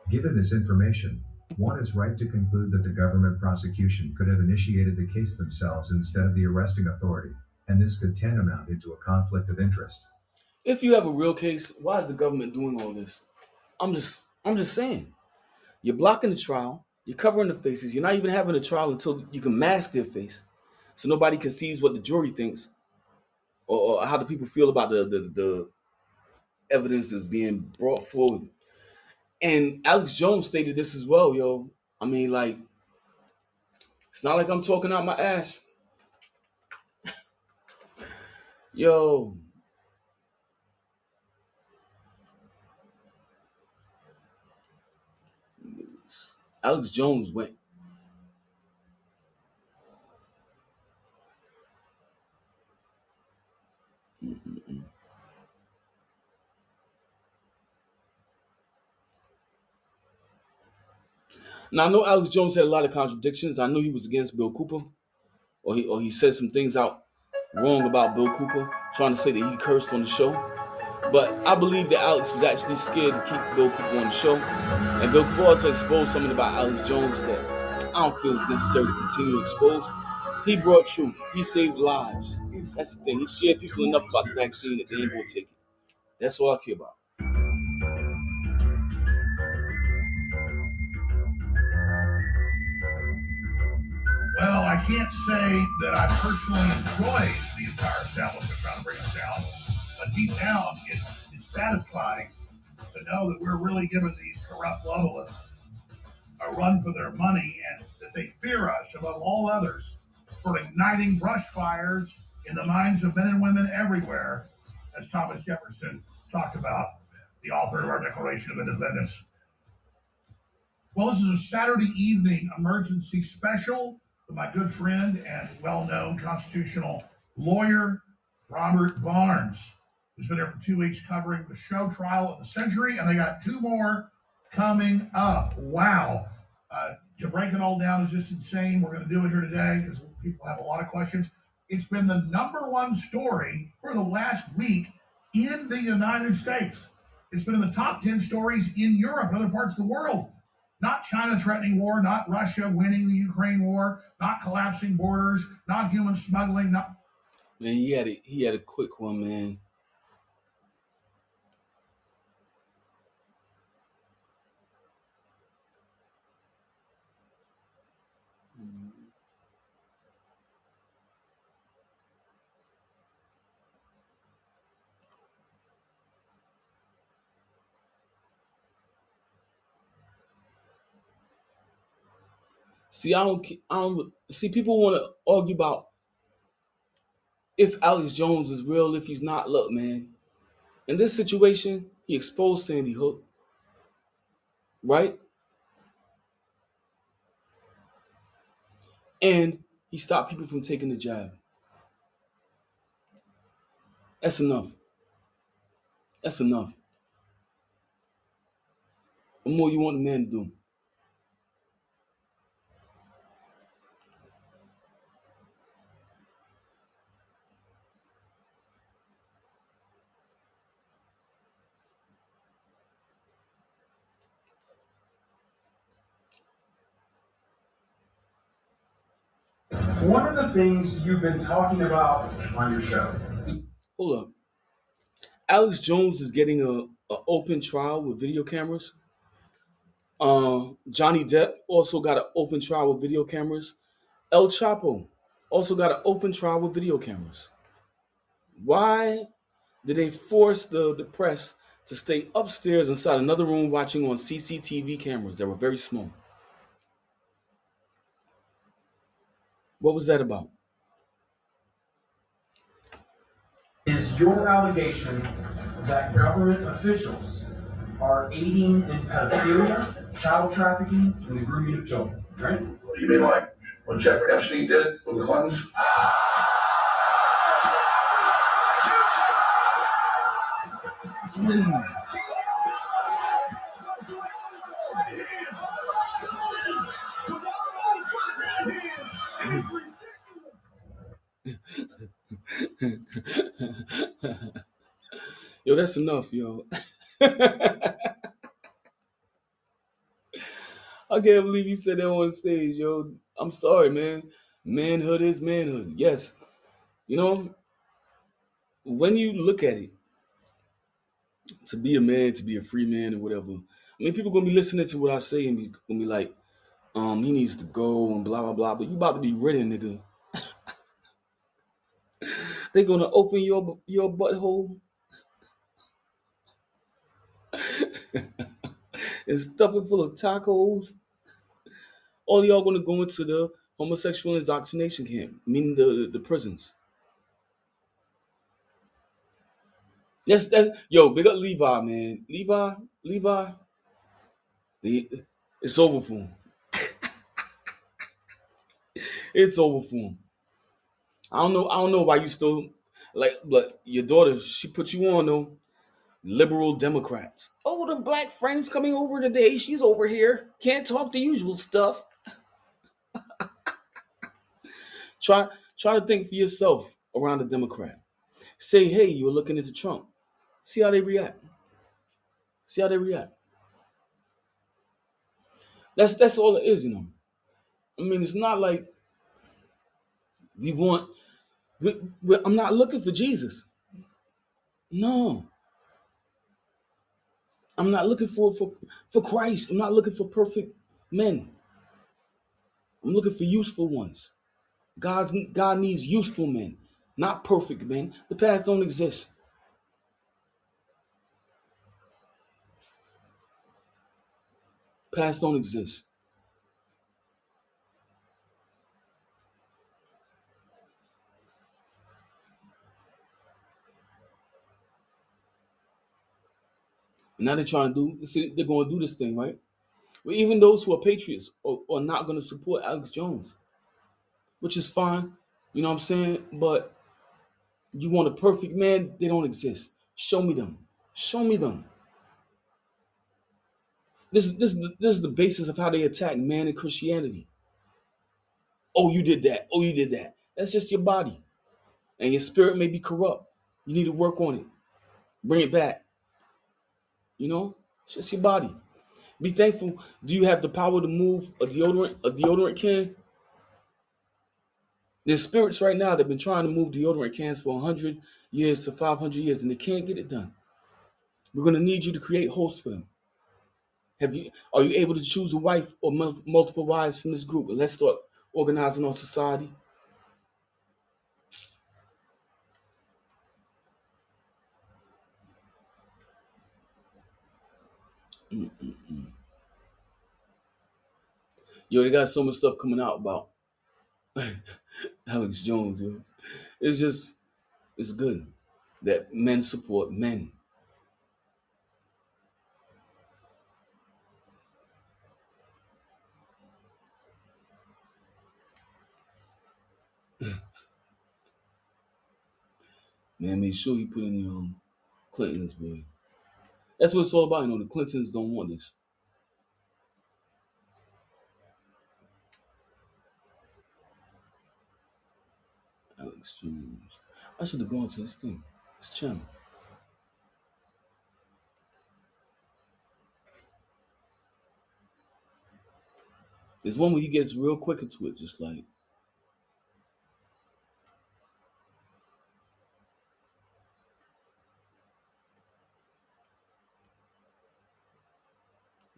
J: Given this information, one is right to conclude that the government prosecution could have initiated the case themselves instead of the arresting authority, and this could tantamount into a conflict of interest.
B: If you have a real case, why is the government doing all this? I'm just I'm just saying. You're blocking the trial. You're covering the faces. You're not even having a trial until you can mask their face, so nobody can see what the jury thinks, or, or how the people feel about the, the the evidence that's being brought forward. And Alex Jones stated this as well, yo. I mean, like, it's not like I'm talking out my ass. Yo, Alex Jones went. Mm-mm-mm. Now I know Alex Jones had a lot of contradictions. I knew he was against Bill Cooper, or he or he said some things out wrong about Bill Cooper, trying to say that he cursed on the show. But I believe that Alex was actually scared to keep Bill Cooper on the show, and Bill Cooper also exposed something about Alex Jones that I don't feel is necessary to continue to expose. He brought truth. He saved lives. That's the thing. He scared people enough about the vaccine that they ain't gonna take it. That's all I care about.
K: Well, I can't say that I personally enjoy the entire establishment trying to bring us down, but deep down, it, it's satisfying to know that we're really giving these corrupt globalists a run for their money and that they fear us above all others for igniting brush fires in the minds of men and women everywhere, as Thomas Jefferson talked about, the author of our Declaration of Independence. Well, this is a Saturday evening emergency special my good friend and well known constitutional lawyer, Robert Barnes, who's been here for two weeks covering the show trial of the century, and they got two more coming up. Wow. Uh, to break it all down is just insane. We're going to do it here today because people have a lot of questions. It's been the number one story for the last week in the United States. It's been in the top 10 stories in Europe and other parts of the world. Not China threatening war, not Russia winning the Ukraine war, not collapsing borders, not human smuggling, not
B: Man, he had a he had a quick one, man. See, I don't, I don't see people want to argue about if Alex Jones is real, if he's not. Look, man, in this situation, he exposed Sandy Hook, right? And he stopped people from taking the jab. That's enough. That's enough. What more you want the man to do?
L: Things you've been talking about on your show.
B: Hold up. Alex Jones is getting a, a open trial with video cameras. Uh, Johnny Depp also got an open trial with video cameras. El Chapo also got an open trial with video cameras. Why did they force the, the press to stay upstairs inside another room watching on CCTV cameras that were very small? What was that about?
L: Is your allegation that government officials are aiding in pedophilia, child trafficking, and the grooming of children, right?
M: You mean like what Jeffrey Epstein did with the Clintons?
B: yo, that's enough, yo. I can't believe you said that on stage, yo. I'm sorry, man. Manhood is manhood. Yes. You know, when you look at it, to be a man, to be a free man, or whatever, I mean, people gonna be listening to what I say and be gonna be like, um, he needs to go and blah blah blah. But you about to be written, nigga. they gonna open your your butthole and stuff it full of tacos. All y'all gonna go into the homosexual indoctrination camp, meaning the the prisons. That's that's yo, big up Levi, man. Levi, Levi, the, it's over for him. it's over for him. I don't know. I don't know why you still like, but your daughter, she put you on though. Liberal Democrats. Oh, the black friend's coming over today. She's over here. Can't talk the usual stuff. try try to think for yourself around a Democrat. Say, hey, you're looking into Trump. See how they react. See how they react. That's that's all it is, you know. I mean, it's not like we want. We, we, I'm not looking for Jesus. No, I'm not looking for for for Christ. I'm not looking for perfect men. I'm looking for useful ones. God's God needs useful men, not perfect men. The past don't exist. Past don't exist. And now they're trying to do. See, they're going to do this thing, right? Well, even those who are patriots are, are not going to support Alex Jones, which is fine. You know what I'm saying? But you want a perfect man? They don't exist. Show me them. Show me them. This, this, this is the basis of how they attack man and Christianity. Oh, you did that. Oh, you did that. That's just your body. And your spirit may be corrupt. You need to work on it. Bring it back. You know, it's just your body. Be thankful. Do you have the power to move a deodorant? A deodorant can? There's spirits right now that have been trying to move deodorant cans for 100 years to 500 years, and they can't get it done. We're going to need you to create hosts for them. Have you? Are you able to choose a wife or multiple wives from this group? Let's start organizing our society. Yo, they got so much stuff coming out about Alex Jones, yo. It's just, it's good that men support men. Man make sure you put in the um, Clintons, boy. That's what it's all about. You know, the Clintons don't want this. Alex Jones. I should have gone to this thing. This channel. There's one where he gets real quick into it, just like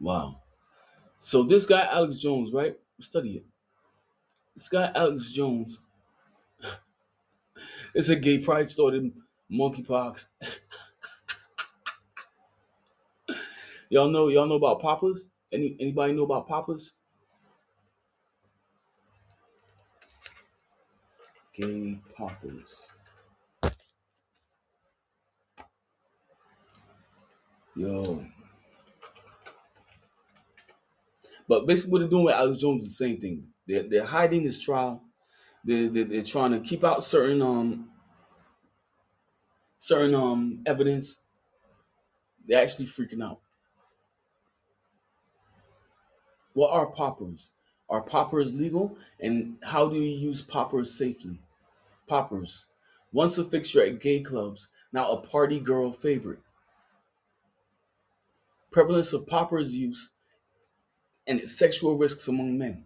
B: wow. So this guy Alex Jones, right? Study it. This guy Alex Jones it's a gay pride started monkeypox. y'all know y'all know about poppers? Any anybody know about poppers? Gay poppers. Yo. But basically what they're doing with Alex Jones is the same thing. They're, they're hiding his trial. They're, they're, they're trying to keep out certain um certain um evidence. They're actually freaking out. What are poppers? Are poppers legal? And how do you use poppers safely? Poppers. Once a fixture at gay clubs, now a party girl favorite. Prevalence of poppers use and its sexual risks among men.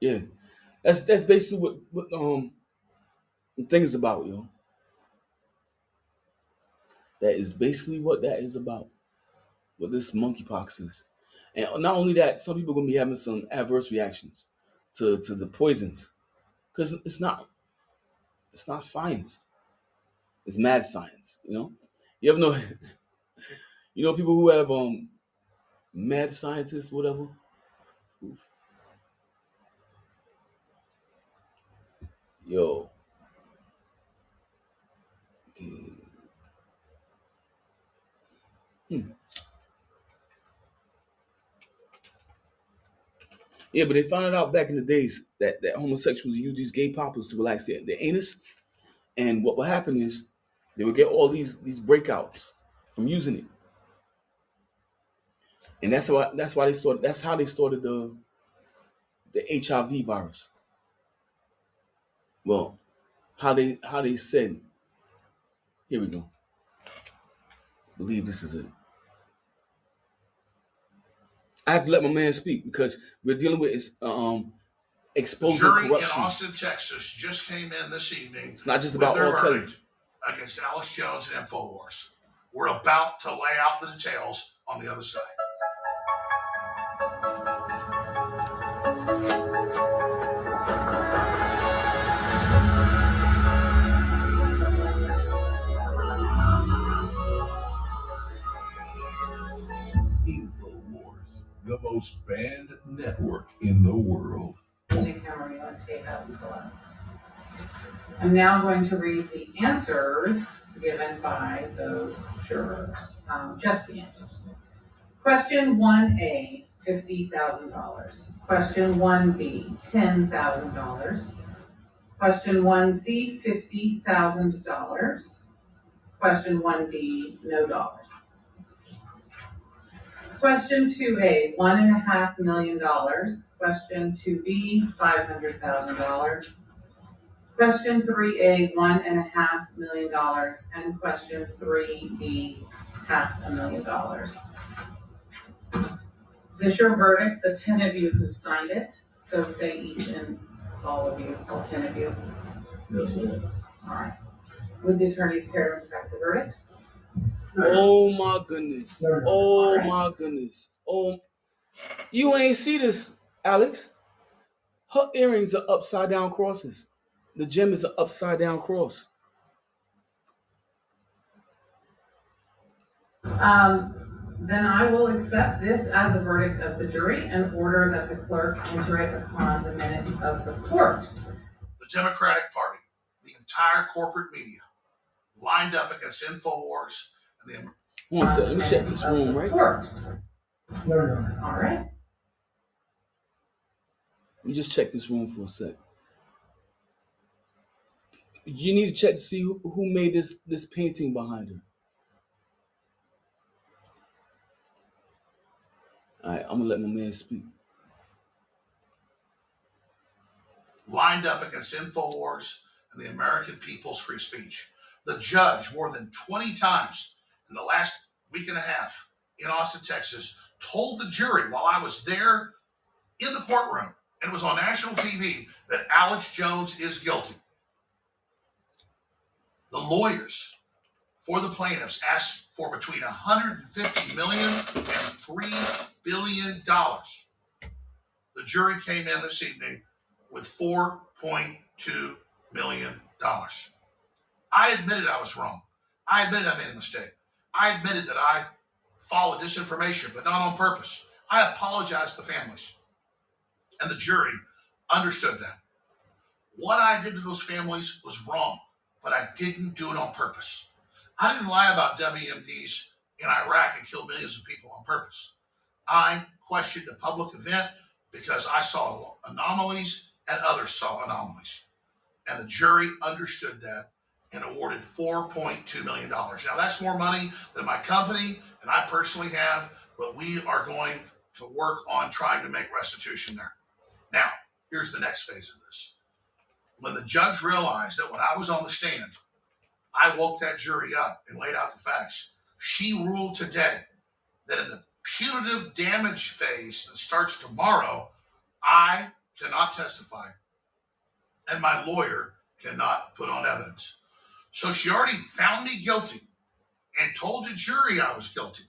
B: Yeah. That's that's basically what, what um the thing is about, yo. That is basically what that is about. What this monkeypox is. And not only that, some people are gonna be having some adverse reactions to, to the poisons. Because it's not it's not science. It's mad science, you know? You ever know you know people who have um mad scientist, whatever? Oof. Yo. Hmm. Yeah, but they found out back in the days that, that homosexuals use these gay poppers to relax their, their anus. And what will happen is They would get all these these breakouts from using it, and that's why that's why they started. That's how they started the the HIV virus. Well, how they how they said. Here we go. believe this is it. I have to let my man speak because we're dealing with is um exposing
K: jury
B: corruption.
K: in Austin, Texas, just came in this evening.
B: It's not just about R. Kelly.
K: against Alex Jones and Infowars. We're about to lay out the details on the other side.
N: The most banned network in the world.
O: I'm now going to read the answers given by those jurors, um, just the answers. Question one A, fifty thousand dollars. Question one B, ten thousand dollars. Question one C, fifty thousand dollars. Question one D, no dollars. Question two A, one and a half million dollars. Question two B, five hundred thousand dollars. Question three A, one and a half million dollars, and question three B, half a million dollars. Is this your verdict, the ten of you who signed it? So say each and all of you, all ten of you. All right. Would the attorneys care to inspect the verdict?
B: Oh my goodness. Oh my goodness. Oh, you ain't see this, Alex. Her earrings are upside down crosses. The gem is an upside down cross.
O: Um, then I will accept this as a verdict of the jury and order that the clerk enter it upon the minutes of the court.
K: The Democratic Party, the entire corporate media, lined up against Infowars and the
B: One second, let me check this room, right?
O: Court. All right.
B: Let me just check this room for a sec. You need to check to see who, who made this this painting behind her. All right, I'm gonna let my man speak.
K: lined up against Infowars and the American people's free speech. The judge, more than 20 times in the last week and a half in Austin, Texas, told the jury while I was there in the courtroom and it was on national TV that Alex Jones is guilty. The lawyers for the plaintiffs asked for between 150 million and 3 billion dollars. The jury came in this evening with $4.2 million. I admitted I was wrong. I admitted I made a mistake. I admitted that I followed disinformation, but not on purpose. I apologized to families. And the jury understood that. What I did to those families was wrong, but I didn't do it on purpose. I didn't lie about WMDs in Iraq and kill millions of people on purpose. I questioned a public event because I saw anomalies and others saw anomalies. And the jury understood that and awarded $4.2 million. Now, that's more money than my company and I personally have, but we are going to work on trying to make restitution there. Now, here's the next phase of this. When the judge realized that when I was on the stand, I woke that jury up and laid out the facts, she ruled today that in the punitive damage phase that starts tomorrow, I cannot testify and my lawyer cannot put on evidence. So she already found me guilty and told the jury I was guilty.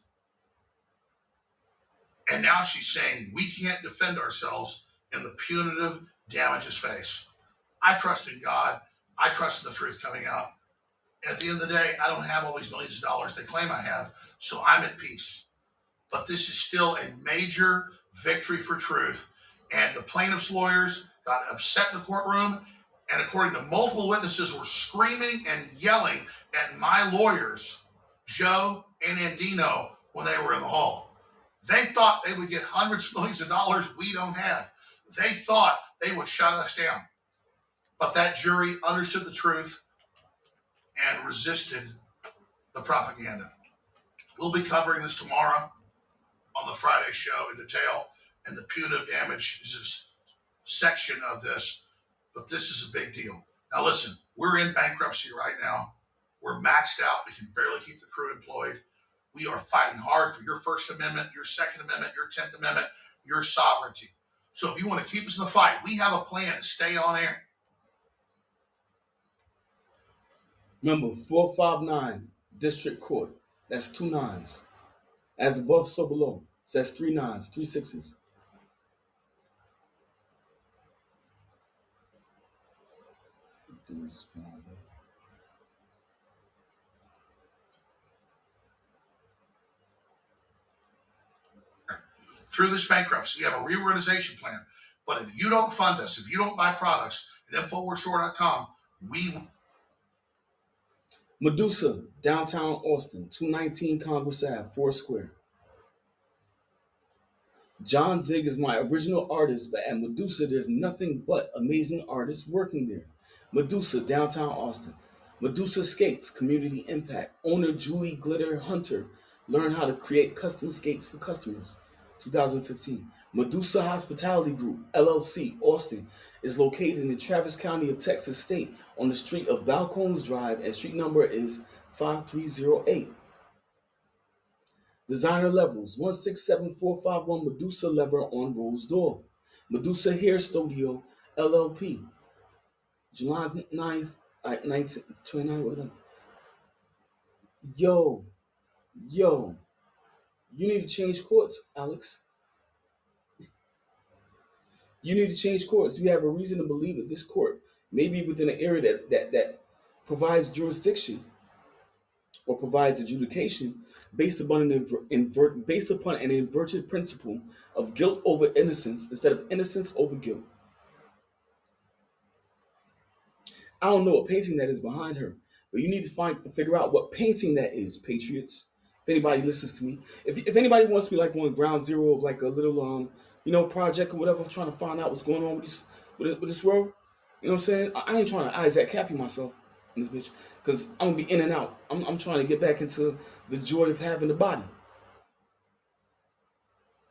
K: And now she's saying we can't defend ourselves in the punitive damages phase. I trust in God. I trust in the truth coming out. At the end of the day, I don't have all these millions of dollars they claim I have, so I'm at peace. But this is still a major victory for truth. And the plaintiff's lawyers got upset in the courtroom, and according to multiple witnesses, were screaming and yelling at my lawyers, Joe and Andino, when they were in the hall. They thought they would get hundreds of millions of dollars we don't have. They thought they would shut us down. But that jury understood the truth and resisted the propaganda. We'll be covering this tomorrow on the Friday show in detail and the punitive damages section of this, but this is a big deal. Now, listen, we're in bankruptcy right now. We're maxed out. We can barely keep the crew employed. We are fighting hard for your First Amendment, your Second Amendment, your Tenth Amendment, your sovereignty. So if you want to keep us in the fight, we have a plan to stay on air.
B: Remember, 459 District Court. That's two nines. As above, so below. So that's three nines, three sixes. Father.
K: Through this bankruptcy, we have a reorganization plan. But if you don't fund us, if you don't buy products at InfoWarsStore.com, we
B: Medusa, downtown Austin, 219 Congress Ave, Four Square. John Zig is my original artist, but at Medusa, there's nothing but amazing artists working there. Medusa, downtown Austin. Medusa Skates, community impact. Owner Julie Glitter Hunter. Learn how to create custom skates for customers. 2015. Medusa Hospitality Group, LLC, Austin, is located in Travis County of Texas State on the street of Balcones Drive, and street number is 5308. Designer Levels, 167451 Medusa Lever on Rose Door. Medusa Hair Studio, LLP, July 9th, uh, 19, 29, whatever. Yo, yo, you need to change courts, Alex. You need to change courts. Do you have a reason to believe that this court may be within an area that that, that provides jurisdiction or provides adjudication based upon an inver- invert based upon an inverted principle of guilt over innocence instead of innocence over guilt. I don't know what painting that is behind her, but you need to find figure out what painting that is, patriots. If anybody listens to me, if, if anybody wants to be like on ground zero of like a little um you know project or whatever, trying to find out what's going on with this with, this- with this world, you know what I'm saying? I, I ain't trying to Isaac Kappy myself in this bitch because I'm gonna be in and out. I'm I'm trying to get back into the joy of having the body.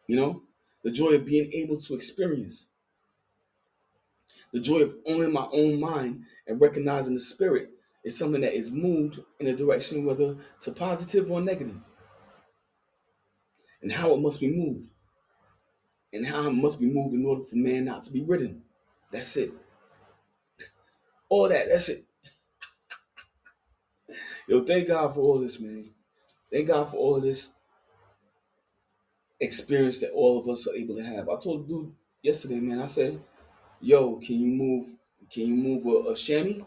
B: You know, the joy of being able to experience the joy of owning my own mind and recognizing the spirit is something that is moved in a direction whether to positive or negative and how it must be moved and how it must be moved in order for man not to be ridden. That's it. All that that's it. Yo thank god for all this man. Thank god for all of this experience that all of us are able to have. I told dude yesterday man i said yo, can you move? Can you move a, a chamois?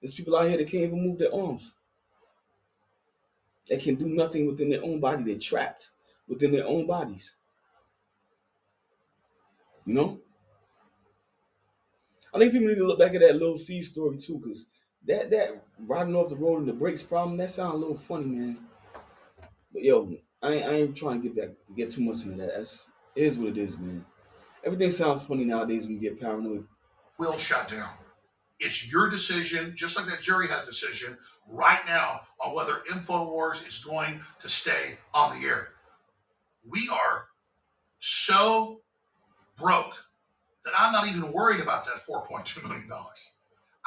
B: There's people out here that can't even move their arms. They can do nothing within their own body. They're trapped within their own bodies. You know? I think people need to look back at that little C story too, because that that riding off the road and the brakes problem, that sounds a little funny, man. But yo, I ain't, I ain't trying to get back get too much into that. That's is what it is, man. Everything sounds funny nowadays when you get paranoid.
K: We'll shut down. It's your decision, just like that jury had a decision right now on whether InfoWars is going to stay on the air. We are so broke that I'm not even worried about that $4.2 million.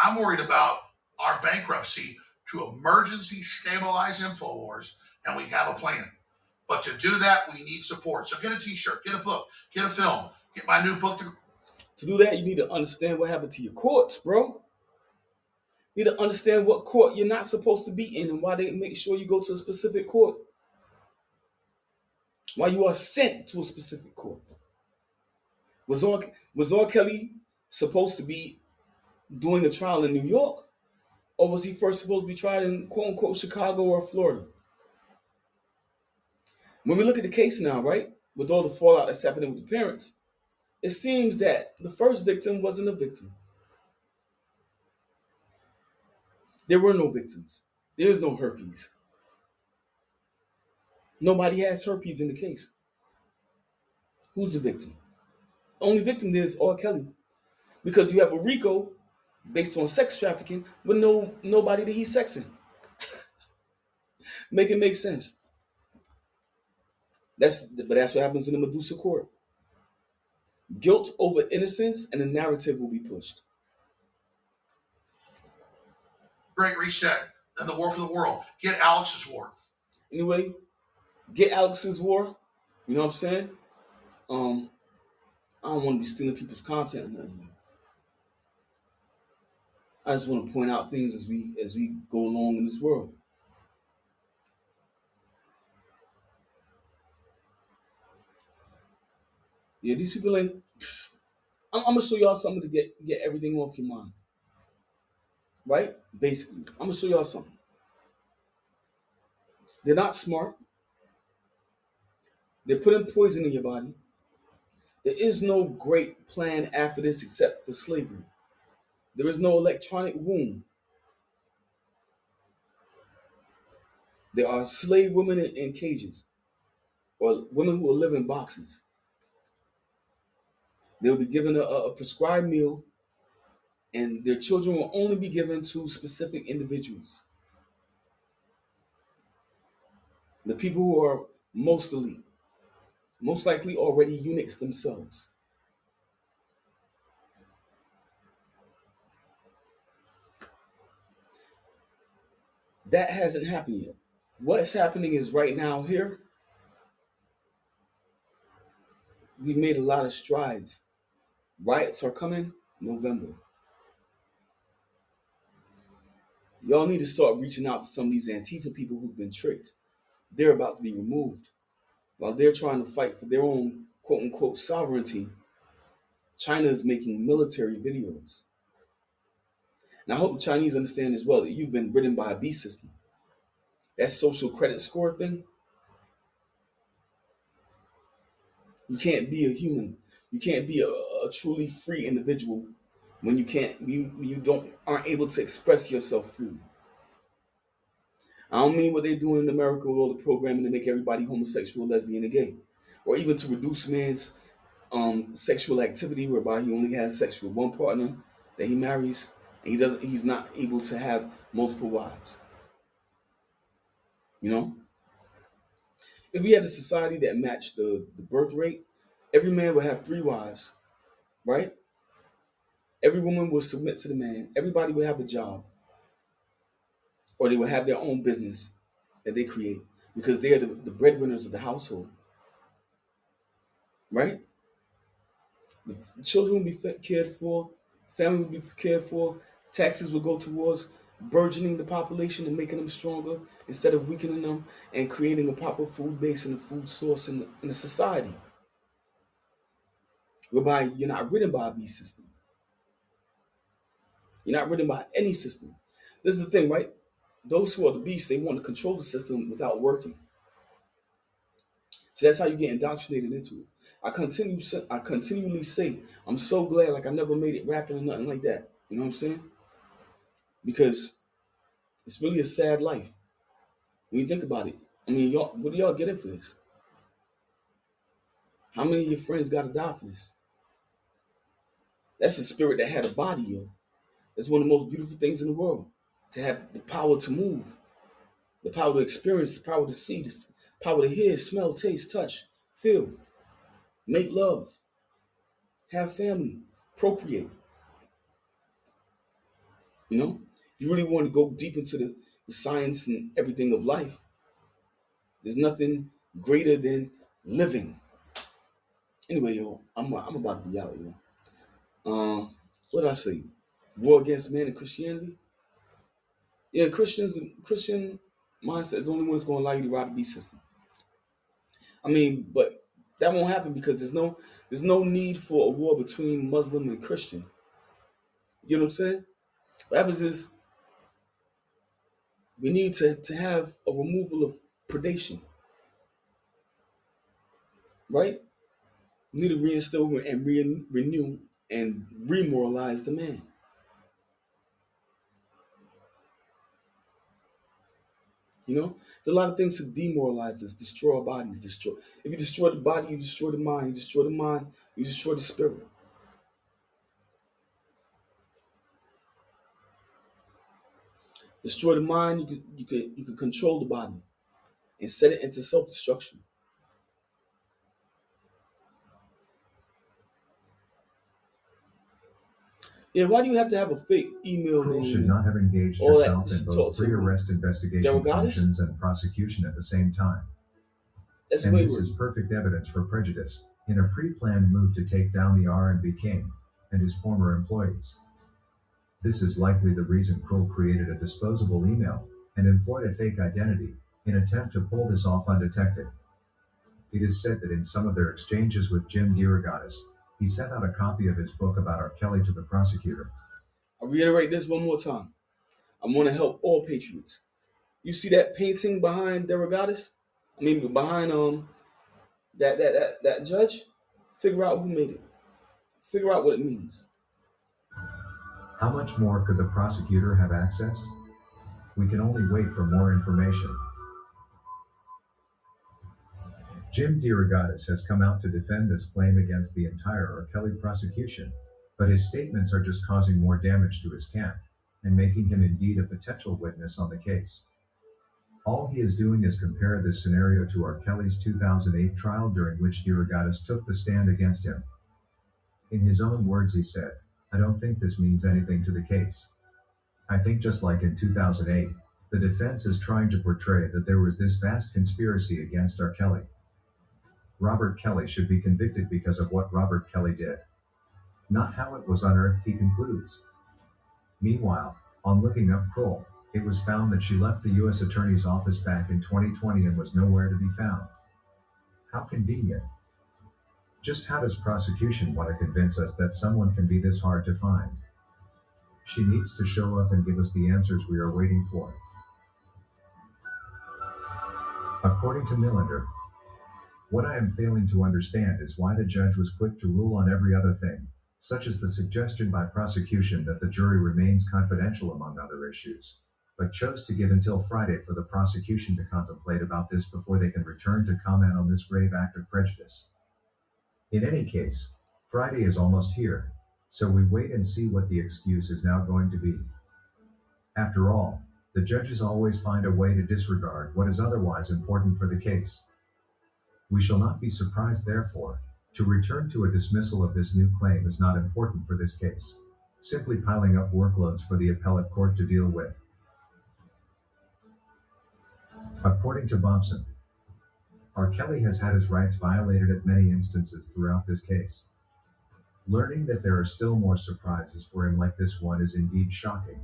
K: I'm worried about our bankruptcy to emergency stabilize InfoWars, and we have a plan. But to do that, we need support. So get a t shirt, get a book, get a film, get my new book. To-
B: To do that, you need to understand what happened to your courts, bro. You need to understand what court you're not supposed to be in and why they make sure you go to a specific court. Why you are sent to a specific court. Was R. Was R. Kelly supposed to be doing a trial in New York? Or was he first supposed to be tried in quote unquote Chicago or Florida? When we look at the case now, right, with all the fallout that's happening with the parents, it seems that the first victim wasn't a victim. There were no victims. There is no herpes. Nobody has herpes in the case. Who's the victim? Only victim is R. Kelly. Because you have a RICO based on sex trafficking with no nobody that he's sexing. make it make sense. That's but that's what happens in the Medusa court. Guilt over innocence and the narrative will be pushed.
K: Great Reset and the War for the World. Get Alex's War.
B: Anyway, get Alex's war. You know what I'm saying? Um, I don't want to be stealing people's content or nothing. I just want to point out things as we as we go along in this world. Yeah, these people ain't. I'm, I'm gonna show y'all something to get get everything off your mind. Right? Basically, I'm gonna show y'all something. They're not smart. They're putting poison in your body. There is no great plan after this except for slavery. There is no electronic womb. There are slave women in, in cages or women who will live in boxes. They'll be given a, a prescribed meal, and their children will only be given to specific individuals. The people who are most elite, most likely already eunuchs themselves. That hasn't happened yet. What's happening is right now here, we've made a lot of strides. Riots are coming November. Y'all need to start reaching out to some of these Antifa people who've been tricked. They're about to be removed. While they're trying to fight for their own quote unquote sovereignty, China is making military videos. And I hope the Chinese understand as well that you've been ridden by a beast system. That social credit score thing, you can't be a human. You can't be a, a truly free individual when you can't you you don't aren't able to express yourself freely. I don't mean what they're doing in America with all the programming to make everybody homosexual, lesbian, and gay, or even to reduce man's um, sexual activity whereby he only has sex with one partner that he marries, and he doesn't. He's not able to have multiple wives. You know, if we had a society that matched the, the birth rate, every man will have three wives, right? Every woman will submit to the man. Everybody will have a job or they will have their own business that they create because they are the, the breadwinners of the household. Right? The children will be cared for, family will be cared for, taxes will go towards burgeoning the population and making them stronger instead of weakening them and creating a proper food base and a food source in, in society whereby you're not ridden by a beast system. You're not ridden by any system. This is the thing, right? those who are the beasts, they want to control the system without working. So that's how you get indoctrinated into it. I continue, I continually say, I'm so glad, like I never made it rapping or nothing like that. You know what I'm saying? Because it's really a sad life when you think about it. I mean, y'all, what do y'all get getting for this? How many of your friends got to die for this? That's a spirit that had a body, yo. That's one of the most beautiful things in the world to have the power to move, the power to experience, the power to see, the power to hear, smell, taste, touch, feel, make love, have family, procreate. You know, if you really want to go deep into the, the science and everything of life, there's nothing greater than living. Anyway, yo, I'm, I'm about to be out, yo. Uh, what did I say? War against man and Christianity? Yeah, Christians Christian mindset is the only one that's going to allow you to ride the beast system. I mean, but that won't happen because there's no there's no need for a war between Muslim and Christian. You know what I'm saying? What happens is we need to, to have a removal of predation. Right? We need to reinstill and re- renew and remoralize the man. You know, there's a lot of things to demoralize us, destroy our bodies, destroy. If you destroy the body, you destroy the mind. You destroy the mind, you destroy the spirit. Destroy the mind, you can you could you could control the body and set it into self-destruction. Yeah, why do you have to have a fake email
J: Krull
B: name?
J: should not have engaged
B: all that
J: herself in
B: just talk
J: both
B: to
J: pre-arrest investigation functions and prosecution at the same time.
B: That's
J: and this is perfect evidence for prejudice in a pre-planned move to take down the R&B king and his former employees. This is likely the reason Krull created a disposable email and employed a fake identity in attempt to pull this off undetected. It is said that in some of their exchanges with Jim DeRogatis, he sent out a copy of his book about R. Kelly to the prosecutor.
B: I reiterate this one more time. I want to help all patriots. You see that painting behind DeRogatis? I mean, behind um that that that, that judge. Figure out who made it. Figure out what it means.
J: How much more could the prosecutor have accessed? We can only wait for more information. Jim DeRogatis has come out to defend this claim against the entire R. Kelly prosecution, but his statements are just causing more damage to his camp and making him indeed a potential witness on the case. All he is doing is compare this scenario to R. Kelly's 2008 trial during which DeRogatis took the stand against him. In his own words, he said, I don't think this means anything to the case. I think just like in 2008, the defense is trying to portray that there was this vast conspiracy against R. Kelly. Robert Kelly should be convicted because of what Robert Kelly did, not how it was unearthed, he concludes. Meanwhile, on looking up Krull, it was found that she left the U.S. Attorney's Office back in 2020 and was nowhere to be found. How convenient. Just how does prosecution want to convince us that someone can be this hard to find? She needs to show up and give us the answers we are waiting for. According to Millender, what I am failing to understand is why the judge was quick to rule on every other thing, such as the suggestion by prosecution that the jury remains confidential among other issues, but chose to give until Friday for the prosecution to contemplate about this before they can return to comment on this grave act of prejudice. In any case, Friday is almost here, so we wait and see what the excuse is now going to be. After all, the judges always find a way to disregard what is otherwise important for the case. We shall not be surprised, therefore, to return to a dismissal of this new claim is not important for this case, simply piling up workloads for the appellate court to deal with. According to Bobson, R. Kelly has had his rights violated at many instances throughout this case. Learning that there are still more surprises for him like this one is indeed shocking.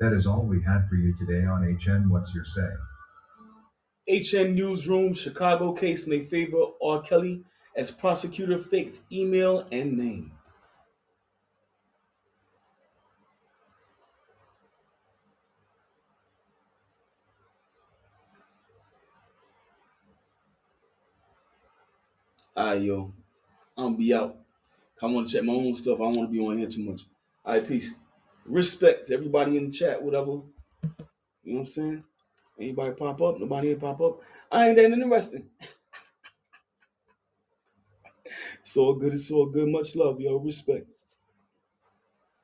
J: That is all we had for you today on HN What's Your Say?
B: HN Newsroom Chicago case may favor R. Kelly as prosecutor faked email and name. Alright, yo. I'm gonna be out. I want to check my own stuff. I don't want to be on here too much. All right, peace. Respect everybody in the chat, whatever. You know what I'm saying? Anybody pop up? Nobody ain't pop up. I ain't that interesting. all good. It's all good. Much love, yo. Respect.